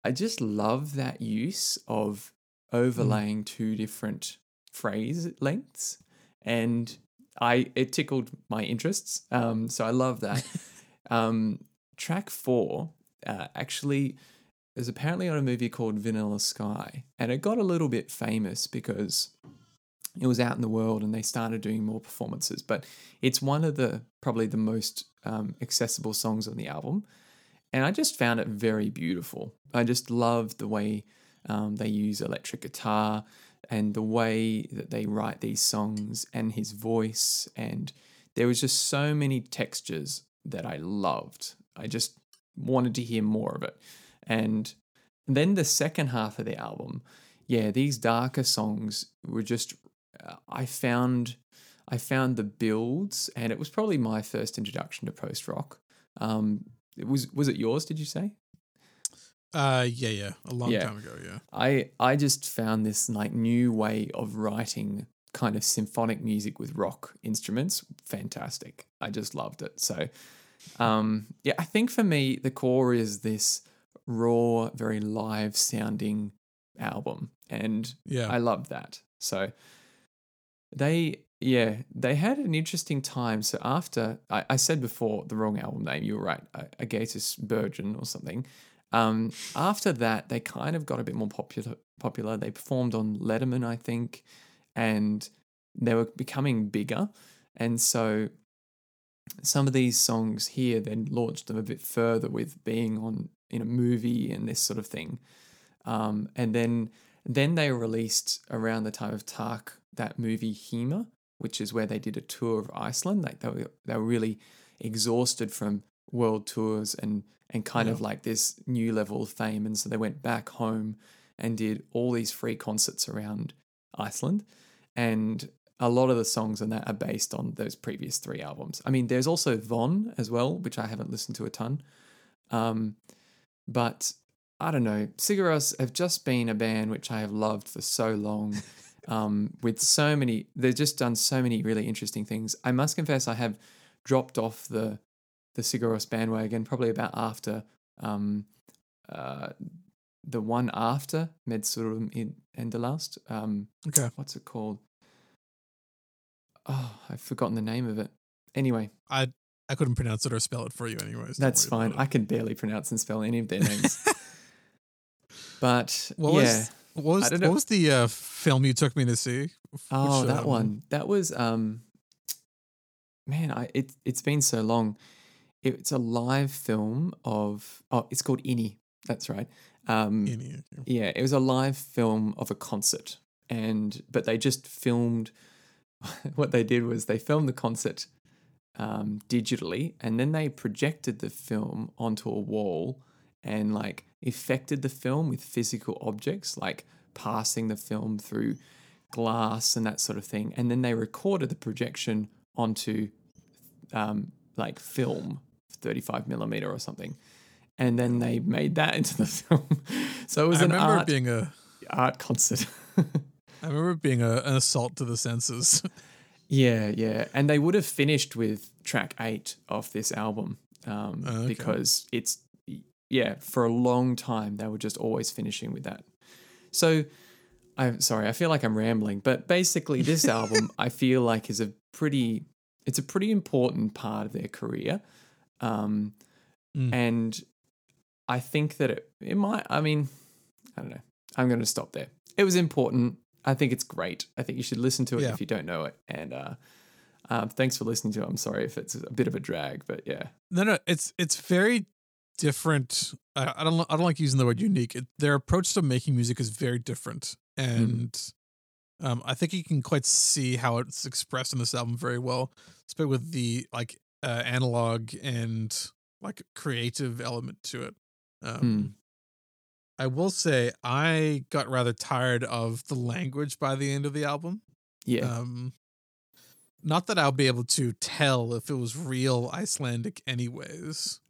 B: I just love that use of overlaying two different phrase lengths and I it tickled my interests. Um, so I love that. [laughs] um, track four uh, actually is apparently on a movie called Vanilla Sky, and it got a little bit famous because it was out in the world and they started doing more performances. But it's one of the probably the most um, accessible songs on the album, and I just found it very beautiful. I just loved the way um, they use electric guitar and the way that they write these songs and his voice and there was just so many textures that I loved. I just wanted to hear more of it. And then the second half of the album, yeah, these darker songs were just uh, I found I found the builds, and it was probably my first introduction to post rock. Um, it was was it yours? Did you say?
A: Uh, yeah, yeah, a long
B: Yeah.
A: time ago, yeah.
B: I I just found this like new way of writing kind of symphonic music with rock instruments fantastic. I just loved it. So um yeah, I think for me the core is this raw, very live sounding album and
A: Yeah.
B: I love that. So they yeah, they had an interesting time. So after I, I said before the wrong album name, you were right, Agatus Virgin or something. Um, after that, they kind of got a bit more popular. Popular. They performed on Letterman, I think, and they were becoming bigger. And so, some of these songs here then launched them a bit further with being on in a movie and this sort of thing. Um, and then then they released around the time of Takk that movie Heima, which is where they did a tour of Iceland. Like they were they were really exhausted from world tours and and kind of like this new level of fame. And so they went back home and did all these free concerts around Iceland. And a lot of the songs on that are based on those previous three albums. I mean, there's also Von as well, which I haven't listened to a ton. Um, but I don't know. Sigur Rós have just been a band which I have loved for so long. [laughs] Um, with so many, they've just done so many really interesting things. I must confess, I have dropped off the the Sigur Rós bandwagon probably about after um, uh, the one after Medsurum in Endelast. Um,
A: Okay.
B: what's it called? Oh, I've forgotten the name of it. Anyway,
A: I I couldn't pronounce it or spell it for you anyways.
B: that's fine. I can barely pronounce and spell any of their names. [laughs] but
A: What
B: yeah.
A: was what was, what was the uh, film you took me to see?
B: Oh,
A: Which,
B: that
A: um,
B: one. That was um man, I it it's been so long. It's a live film of oh, it's called Inni. That's right. Um yeah, it was a live film of a concert and but they just filmed [laughs] what they did was they filmed the concert um, digitally and then they projected the film onto a wall and like affected the film with physical objects like passing the film through glass and that sort of thing. And then they recorded the projection onto um, like film 35 millimeter or something. And then they made that [laughs] into the film. So it was
A: I
B: an art,
A: being a
B: art concert. [laughs]
A: I remember it being a, an assault to the senses. [laughs]
B: Yeah, yeah. And they would have finished with track eight off this album um,
A: Oh, okay.
B: because it's, yeah, for a long time, they were just always finishing with that. So I'm sorry, I feel like I'm rambling, but basically, this [laughs] album I feel like is a pretty, it's a pretty important part of their career. Um,
A: Mm.
B: And I think that it, it might, I mean, I don't know. I'm going to stop there. It was important. I think it's great. I think you should listen to it
A: Yeah.
B: if you don't know it. And uh, um, thanks for listening to it. I'm sorry if it's a bit of a drag, but yeah.
A: No, no, it's it's very different. I, I don't I don't like using the word unique. It, their approach to making music is very different, and um, I think you can quite see how it's expressed in this album very well, especially with the like uh, analog and like creative element to it. Um, I will say I got rather tired of the language by the end of the album.
B: Yeah.
A: Um, not that I'll be able to tell if it was real Icelandic, anyways,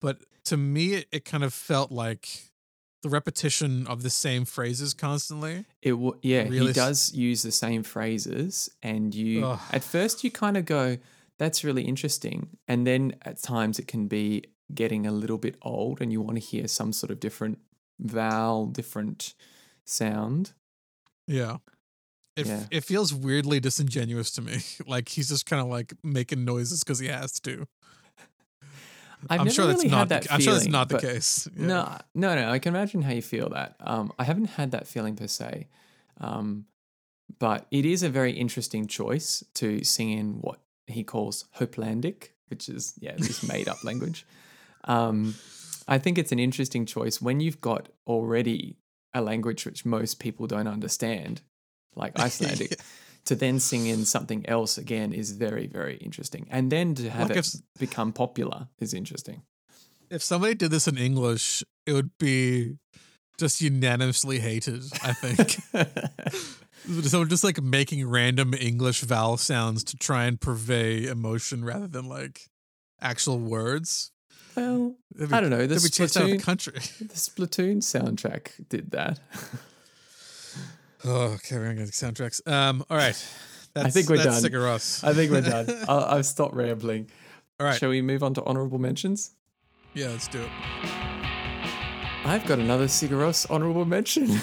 A: but to me, it, it kind of felt like the repetition of the same phrases constantly.
B: It w- yeah,
A: Really
B: he does use the same phrases, and you
A: Ugh.
B: at first you kind of go, "That's really interesting," and then at times it can be getting a little bit old, and you want to hear some sort of different vowel, different sound.
A: Yeah. It,
B: Yeah.
A: it feels weirdly disingenuous to me. [laughs] like he's just kind of like making noises because he has to.
B: I've
A: am sure that's not. The,
B: that
A: I'm sure that's not the case. [laughs] Yeah.
B: No, no, no. I can imagine how you feel that. Um, I haven't had that feeling per se, um, but it is a very interesting choice to sing in what he calls Hopelandic, which is yeah this made up language. Um, I think it's an interesting choice when you've got already a language which most people don't understand, like [laughs] Icelandic. To then sing in something else again is very, very interesting. And then to have
A: Like
B: it
A: if-
B: become popular is interesting.
A: If somebody did this in English, it would be just unanimously hated. I think. [laughs] [laughs] Someone just like making random English vowel sounds to try and purvey emotion rather than like actual words.
B: Well,
A: be-
B: I don't know. The
A: of the country. [laughs]
B: the Splatoon soundtrack did that. [laughs]
A: Oh, okay, we're soundtracks. Um, all right. [laughs] That's,
B: think we're done.
A: Sigur
B: I think we're done. I'll, I've stopped rambling.
A: All right.
B: Shall we move on to honorable mentions?
A: Yeah, let's do it.
B: I've got another Sigur Rós honorable mention.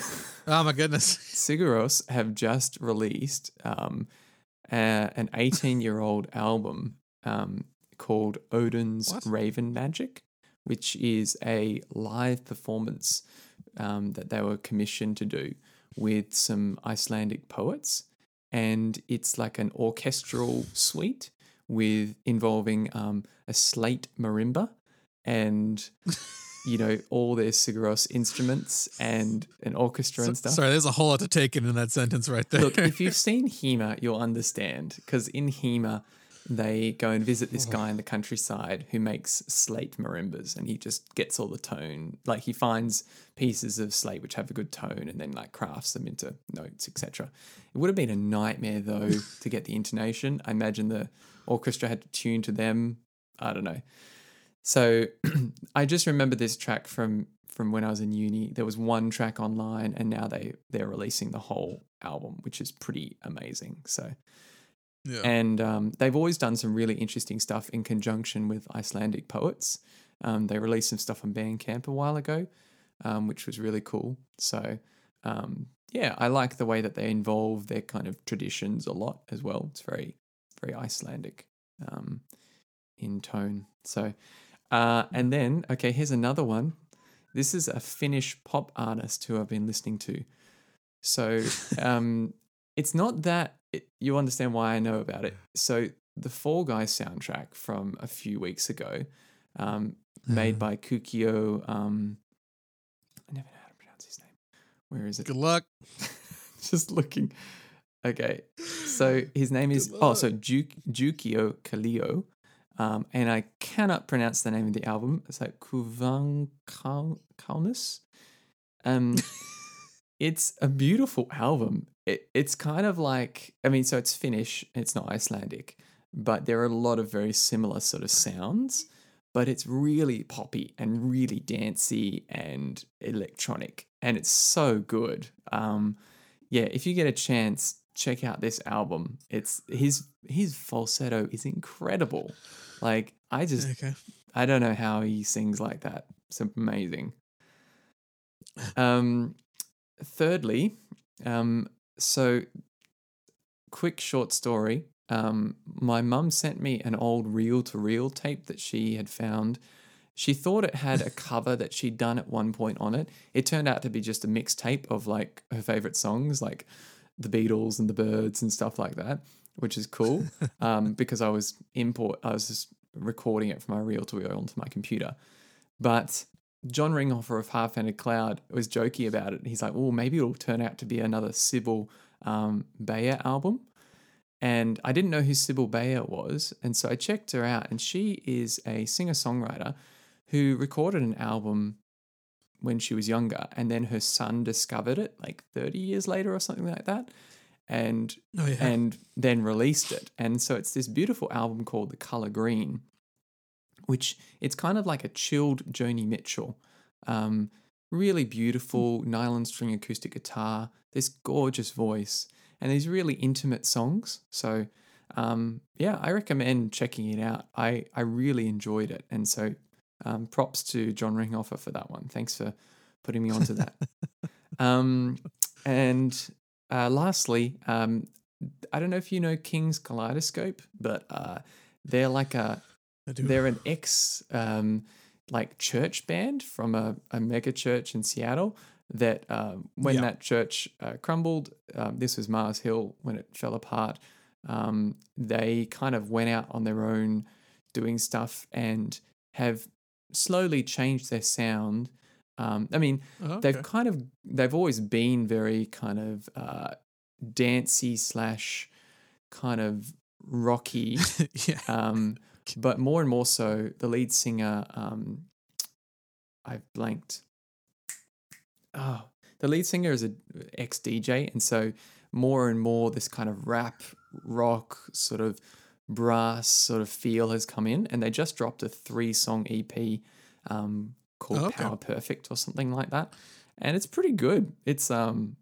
A: Oh my goodness.
B: Sigur Rós have just released um, a, an 18 year old album um, called Odin's
A: What?
B: Raven Magic, which is a live performance um, that they were commissioned to do with some Icelandic poets. And it's like an orchestral suite with involving um, a slate marimba and [laughs] you know all their Sigur Rós instruments and an orchestra and stuff.
A: sorry, there's a whole lot to take in in that sentence right there.
B: Look, if you've [laughs] seen Heima, you'll understand because in Heima, they go and visit this mm-hmm. guy in the countryside who makes slate marimbas and he just gets all the tone. Like he finds pieces of slate which have a good tone and then like crafts them into notes, etc. It would have been a nightmare though [laughs] to get the intonation. I imagine the orchestra had to tune to them. I don't know. So [clears throat] I just remember this track from from when I was in uni. There was one track online, and now they they're releasing the whole album, which is pretty amazing. So
A: yeah.
B: and um, they've always done some really interesting stuff in conjunction with Icelandic poets. Um, they released some stuff on Bandcamp a while ago, um, which was really cool. So um, yeah, I like the way that they involve their kind of traditions a lot as well. It's very very Icelandic um, in tone. So uh, and then okay, here's another one. This is a Finnish pop artist who I've been listening to. So [laughs] um, it's not that it, you understand why I know about it. So the Fall Guys soundtrack from a few weeks ago, um, made by Kukio. Um, I never know how to pronounce his name. Where is it?
A: Good luck. [laughs]
B: Just looking. Okay, so his name is
A: Good
B: oh, so Juk, Jukio Kallio, um, and I cannot pronounce the name of the album. It's like Kuvan Kaunis. Um, [laughs] it's a beautiful album. It, it's kind of like I mean, so it's Finnish. It's not Icelandic, but there are a lot of very similar sort of sounds. But it's really poppy and really dancey and electronic, and it's so good. Um, yeah, if you get a chance, check out this album. It's his his falsetto is incredible. Like I just
A: Okay.
B: I don't know how he sings like that. It's amazing. Um, thirdly, um, so quick short story. Um, my mum sent me an old reel to reel tape that she had found. She thought it had a [laughs] cover that she'd done at one point on it. It turned out to be just a mixtape of like her favorite songs, like the Beatles and the Byrds and stuff like that, which is cool. [laughs] um, because I was import, I was just recording it from my reel to reel onto my computer. But John Ringhofer of Half Handed Cloud was jokey about it. He's like, "Oh, maybe it'll turn out to be another Sybil um, Bayer album." And I didn't know who Sibylle Baier was, and so I checked her out, and she is a singer songwriter who recorded an album when she was younger, and then her son discovered it like 30 years later or something like that, and
A: Oh yeah.
B: and then released it. And so it's this beautiful album called The Color Green, which it's kind of like a chilled Joni Mitchell, um, really beautiful nylon string acoustic guitar, this gorgeous voice, and these really intimate songs. So, um, yeah, I recommend checking it out. I, I really enjoyed it. And so, um, props to John Ringhofer for that one. Thanks for putting me onto that. [laughs] um, and uh, lastly, um, I don't know if you know King's Kaleidoscope, but uh, they're like a they're an ex um, like church band from a, a mega church in Seattle. That uh, when
A: Yeah.
B: that church uh, crumbled, um, this was Mars Hill when it fell apart. Um, they kind of went out on their own, doing stuff, and have slowly changed their sound. Um, I mean,
A: Oh,
B: they've kind of they've always been very kind of uh, dancey slash kind of rocky [laughs]
A: yeah.
B: um, but more and more so the lead singer um, i've blanked. Oh the lead singer is a ex dj and so more and more this kind of rap rock sort of brass sort of feel has come in and they just dropped a three song ep um, called
A: Oh, okay.
B: power perfect or something like that and it's pretty good. It's um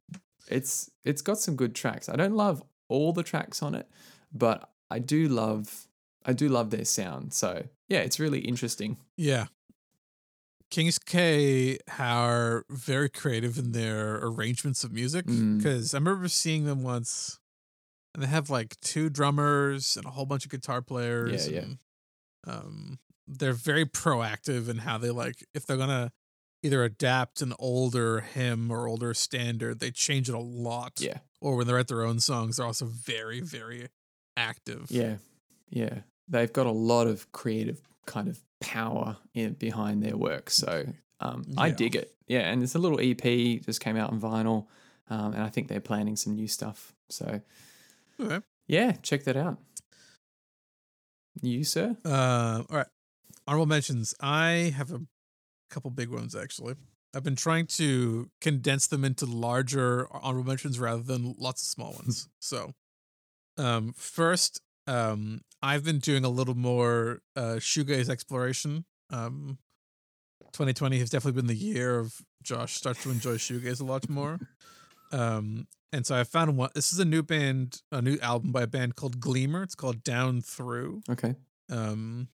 B: it's it's got some good tracks. I don't love all the tracks on it but i do love i do love their sound so yeah it's really interesting
A: Yeah. Kings K are very creative in their arrangements of music
B: Mm.
A: because I remember seeing them once and they have like two drummers and a whole bunch of guitar players.
B: yeah.
A: and, um, they're very proactive in how they like, if they're going to either adapt an older hymn or older standard, they change it a lot.
B: yeah
A: Or when they're at their own songs, they're also very, very active.
B: yeah yeah they've got a lot of creative kind of power in behind their work so um, i dig it yeah and it's a little ep just came out on vinyl um, and i think they're planning some new stuff so
A: Okay.
B: yeah check that out you sir
A: Uh, all right. Honorable mentions. I have a couple big ones actually. I've been trying to condense them into larger honorable mentions rather than lots of small ones. [laughs] so, um, first, um, I've been doing a little more uh, shoegaze exploration. Um, 2020 has definitely been the year of Josh starts to enjoy shoegaze a lot more. [laughs] Um, and so I found one. This is a new band, a new album by a band called Gleemer. It's called Down Through.
B: okay
A: Um,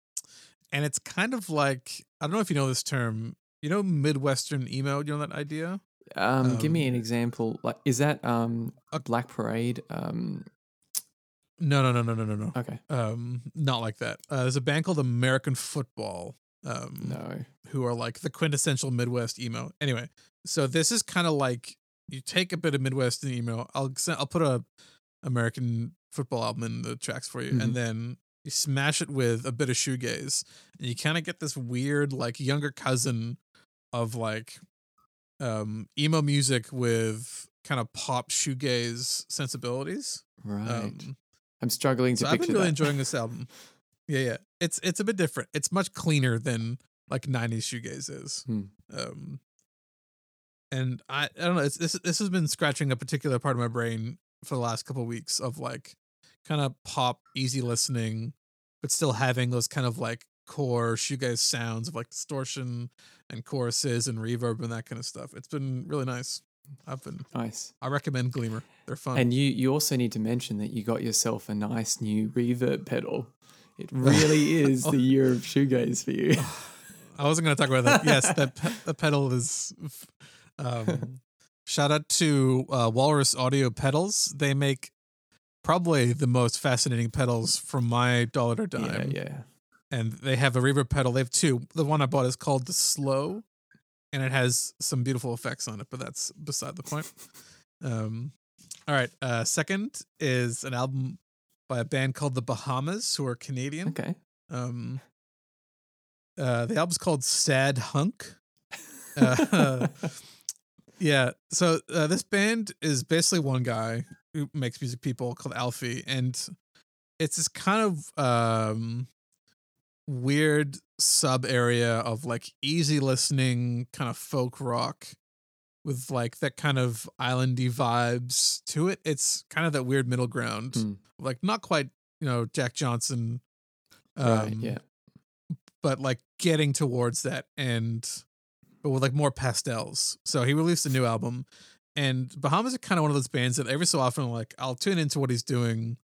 A: and it's kind of like I don't know if you know this term. You know, Midwestern emo. You know that idea?
B: um, give me
A: Um,
B: an example like is that um
A: a-
B: black parade um
A: No, no, no, no, no, no, no.
B: okay
A: Um, not like that. Uh, there's a band called American Football. Um,
B: no
A: who are like the quintessential Midwest emo. Anyway, so this is kind of like you take a bit of Midwestern emo. I'll send, I'll put a American football album in the tracks for you,
B: Mhm.
A: and then you smash it with a bit of shoegaze, and you kind of get this weird like younger cousin of like um emo music with kind of pop shoegaze sensibilities.
B: right
A: Um,
B: i'm struggling to
A: so I've been really
B: that.
A: enjoying this album. Yeah, yeah. It's it's a bit different. It's much cleaner than like '90s shoegaze is.
B: Hmm.
A: Um, and I I don't know. It's this this has been scratching a particular part of my brain for the last couple of weeks of like kind of pop, easy listening, but still having those kind of like core shoegaze sounds of like distortion and choruses and reverb and that kind of stuff. It's been really nice. I've been
B: nice
A: I recommend Gleemer. They're fun.
B: And you you also need to mention that you got yourself a nice new reverb pedal. It [laughs] really is the year of shoegaze for you. [laughs]
A: I wasn't going to talk about that. Yes, that pe- [laughs] the pedal is. Um, shout out to uh, Walrus Audio Pedals. They make probably the most fascinating pedals from my dollar to
B: yeah, yeah.
A: And they have a reverb pedal. They have two. The one I bought is called the Slö, and it has some beautiful effects on it. But that's beside the point. [laughs] Um, all right. Uh, second is an album by a band called the Bahamas, who are Canadian.
B: Okay.
A: Um, uh, the album's called Sad Hunk. [laughs] Uh, [laughs] yeah. So uh, this band is basically one guy who makes music people called Alfie, and it's this kind of um, weird sub area of like easy listening kind of folk rock with like that kind of islandy vibes to it. It's kind of that weird middle ground,
B: Hmm.
A: like not quite you know Jack Johnson, um,
B: right. Yeah.
A: but like getting towards that and but with like more pastels. So he released a new album, and Bahamas are kind of one of those bands that every so often, like I'll tune into what he's doing,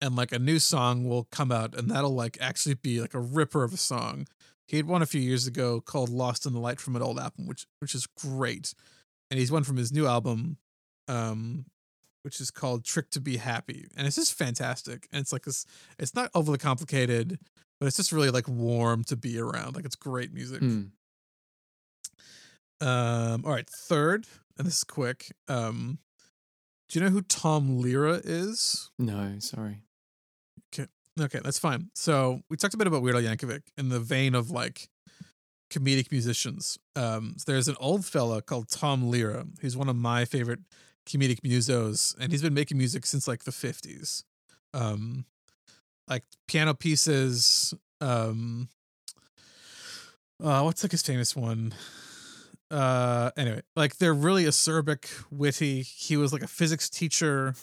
A: and like a new song will come out, and that'll like actually be like a ripper of a song. He had one a few years ago called "Lost in the Light" from an old album, which which is great, and he's one from his new album, um, which is called "Trick to Be Happy," and it's just fantastic. And it's like this, it's not overly complicated, but it's just really like warm to be around. Like it's great music.
B: Hmm.
A: Um, all right, third, and this is quick. Um, do you know who Tom Lehrer is?
B: No, sorry.
A: Okay, that's fine. So we talked a bit about Weird Al Yankovic in the vein of like comedic musicians. Um, so there's an old fella called Tom Lehrer, who's one of my favorite comedic musos, and he's been making music since like the 50s. Um, like piano pieces. Um, uh, what's like his famous one? Uh, anyway, like they're really acerbic, witty. He was like a physics teacher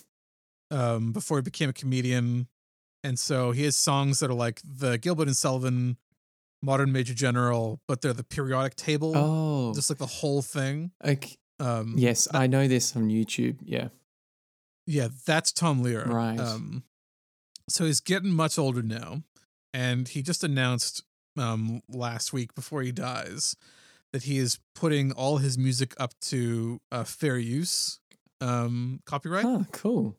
A: um, before he became a comedian. And so he has songs that are like the Gilbert and Sullivan Modern Major General, but they're the periodic table,
B: Oh,
A: just like the whole thing.
B: okay.
A: Um,
B: yes, I know this on YouTube. Yeah.
A: Yeah, that's Tom Lehrer.
B: Right.
A: Um, so he's getting much older now, and he just announced um last week before he dies that he is putting all his music up to uh, fair use um copyright.
B: Huh, cool.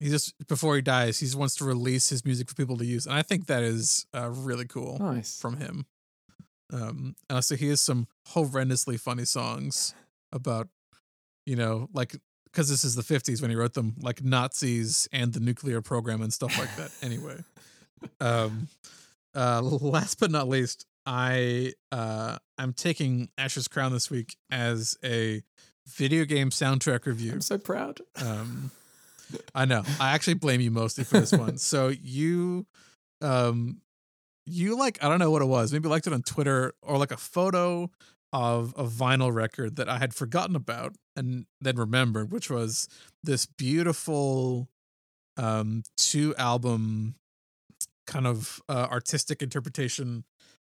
A: He just before he dies, he just wants to release his music for people to use, and I think that is uh, really cool
B: Nice.
A: from him. Um, and also he has some horrendously funny songs about, you know, like because this is the '50s when he wrote them, like Nazis and the nuclear program and stuff like that. anyway, [laughs] um, uh, last but not least, I uh, I'm taking Asher's Crown this week as a video game soundtrack review.
B: I'm so proud.
A: Um, I know. I actually blame you mostly for this one. So you, um, you like I don't know what it was. Maybe liked it on Twitter or like a photo of a vinyl record that I had forgotten about and then remembered, which was this beautiful, um, two album kind of uh, artistic interpretation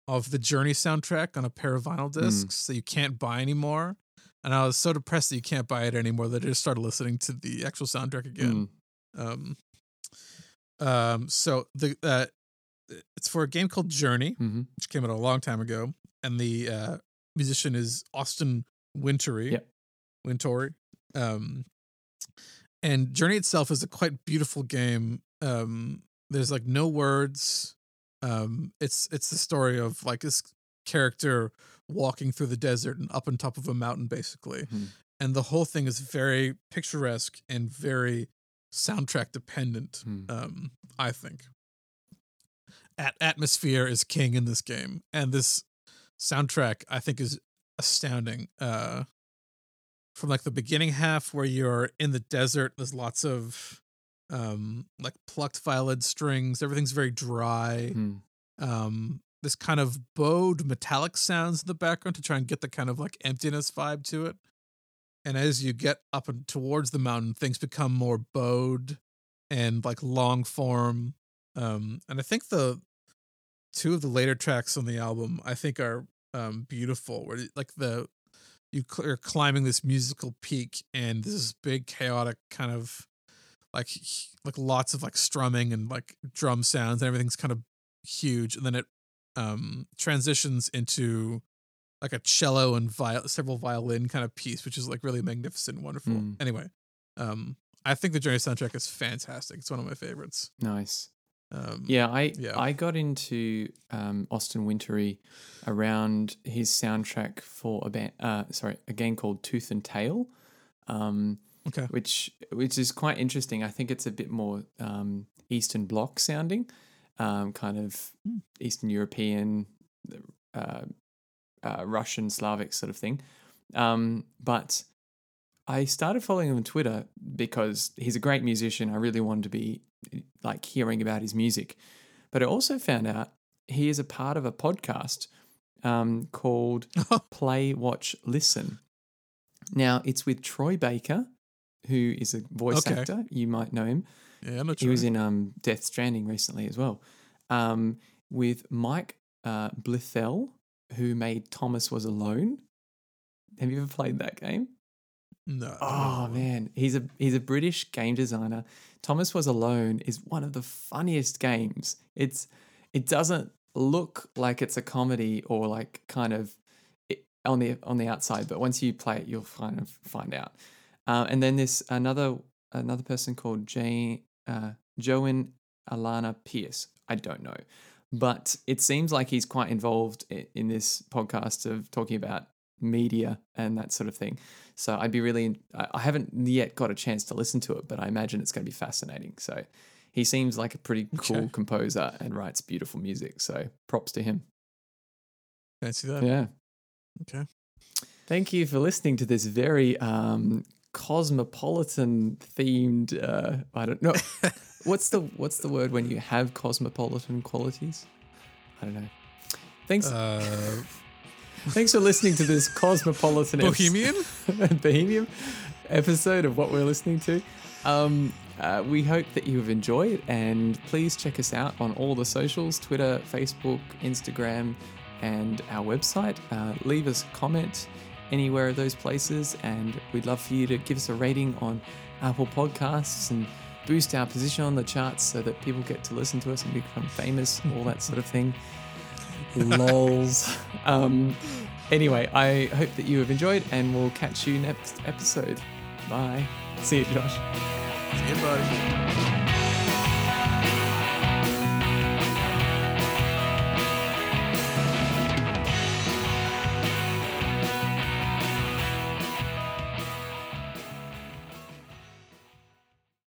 A: of the Journey soundtrack on a pair of vinyl discs that you can't buy anymore. And I was so depressed that you can't buy it anymore that I just started listening to the actual soundtrack again.
B: Mm.
A: Um, um, so the uh, it's for a game called Journey,
B: hmm
A: which came out a long time ago, and the uh, musician is Austin Wintory.
B: Yep.
A: Wintory. Um, and Journey itself is a quite beautiful game. Um, there's like no words. Um, it's it's the story of like this character walking through the desert and up on top of a mountain, basically.
B: Mhm.
A: And the whole thing is very picturesque and very soundtrack dependent.
B: Hmm.
A: Um, I think. At- atmosphere is king in this game, and this soundtrack I think is astounding. Uh, from like the beginning half where you're in the desert, there's lots of um like plucked violin strings. Everything's very dry.
B: Mm.
A: Um, this kind of bowed metallic sounds in the background to try and get the kind of like emptiness vibe to it. And as you get up and towards the mountain, things become more bowed and like long form. Um, and I think the two of the later tracks on the album I think are um beautiful. Where like the you are climbing this musical peak and this big chaotic kind of like like lots of like strumming and like drum sounds and everything's kind of huge and then it um transitions into like a cello and viol- several violin kind of piece which is like really magnificent and wonderful
B: Mm.
A: anyway um i think the journey soundtrack is fantastic it's one of my favorites
B: Nice.
A: um
B: Yeah, I
A: Yeah.
B: I got into um, Austin Wintory around his soundtrack for a band, uh, sorry, a game called Tooth and Tail, um,
A: okay
B: which which is quite interesting. I think it's a bit more um, Eastern Bloc sounding, um, kind of
A: Hmm.
B: Eastern European, uh, uh, Russian, Slavic sort of thing. Um, but I started following him on Twitter because he's a great musician. I really wanted to be like hearing about his music. But I also found out he is a part of a podcast um, called [laughs] Play, Watch, Listen. Now, it's with Troy Baker, who is a voice
A: Okay.
B: actor. You might know him.
A: Yeah i'm
B: He
A: sure
B: was in um, Death Stranding recently as well. Um, with Mike uh, Bithell, who made Thomas Was Alone. have you ever played that game?
A: No.
B: Oh man, he's a he's a British game designer. Thomas Was Alone is one of the funniest games. It's it doesn't look like it's a comedy or like kind of on the on the outside, but once you play it, you'll kind of find out. Uh, and then there's another another person called Jane uh, Joan Alana Pierce. I don't know, but it seems like he's quite involved in, this podcast of talking about media and that sort of thing. So I'd be really, I haven't yet got a chance to listen to it, but I imagine it's going to be fascinating. So he seems like a pretty cool
A: Okay.
B: composer and writes beautiful music. So props to him.
A: Fancy that.
B: Yeah.
A: Okay.
B: Thank you for listening to this very um, cosmopolitan themed. Uh, I don't know [laughs] what's the what's the word when you have cosmopolitan qualities. I don't know. Thanks.
A: Uh, [laughs]
B: thanks for listening to this cosmopolitan episode-
A: Bohemian? [laughs]
B: Bohemian episode of what we're listening to. Um, uh, we hope that you have enjoyed, and please check us out on all the socials Twitter, Facebook, Instagram, and our website. Uh, leave us a comment anywhere of those places, and we'd love for you to give us a rating on Apple Podcasts and boost our position on the charts so that people get to listen to us and become famous, all that sort of thing. [laughs] Lols. Um, anyway, I hope that you have enjoyed, and we'll catch you next episode. Bye. See you, Josh.
A: See you, buddy.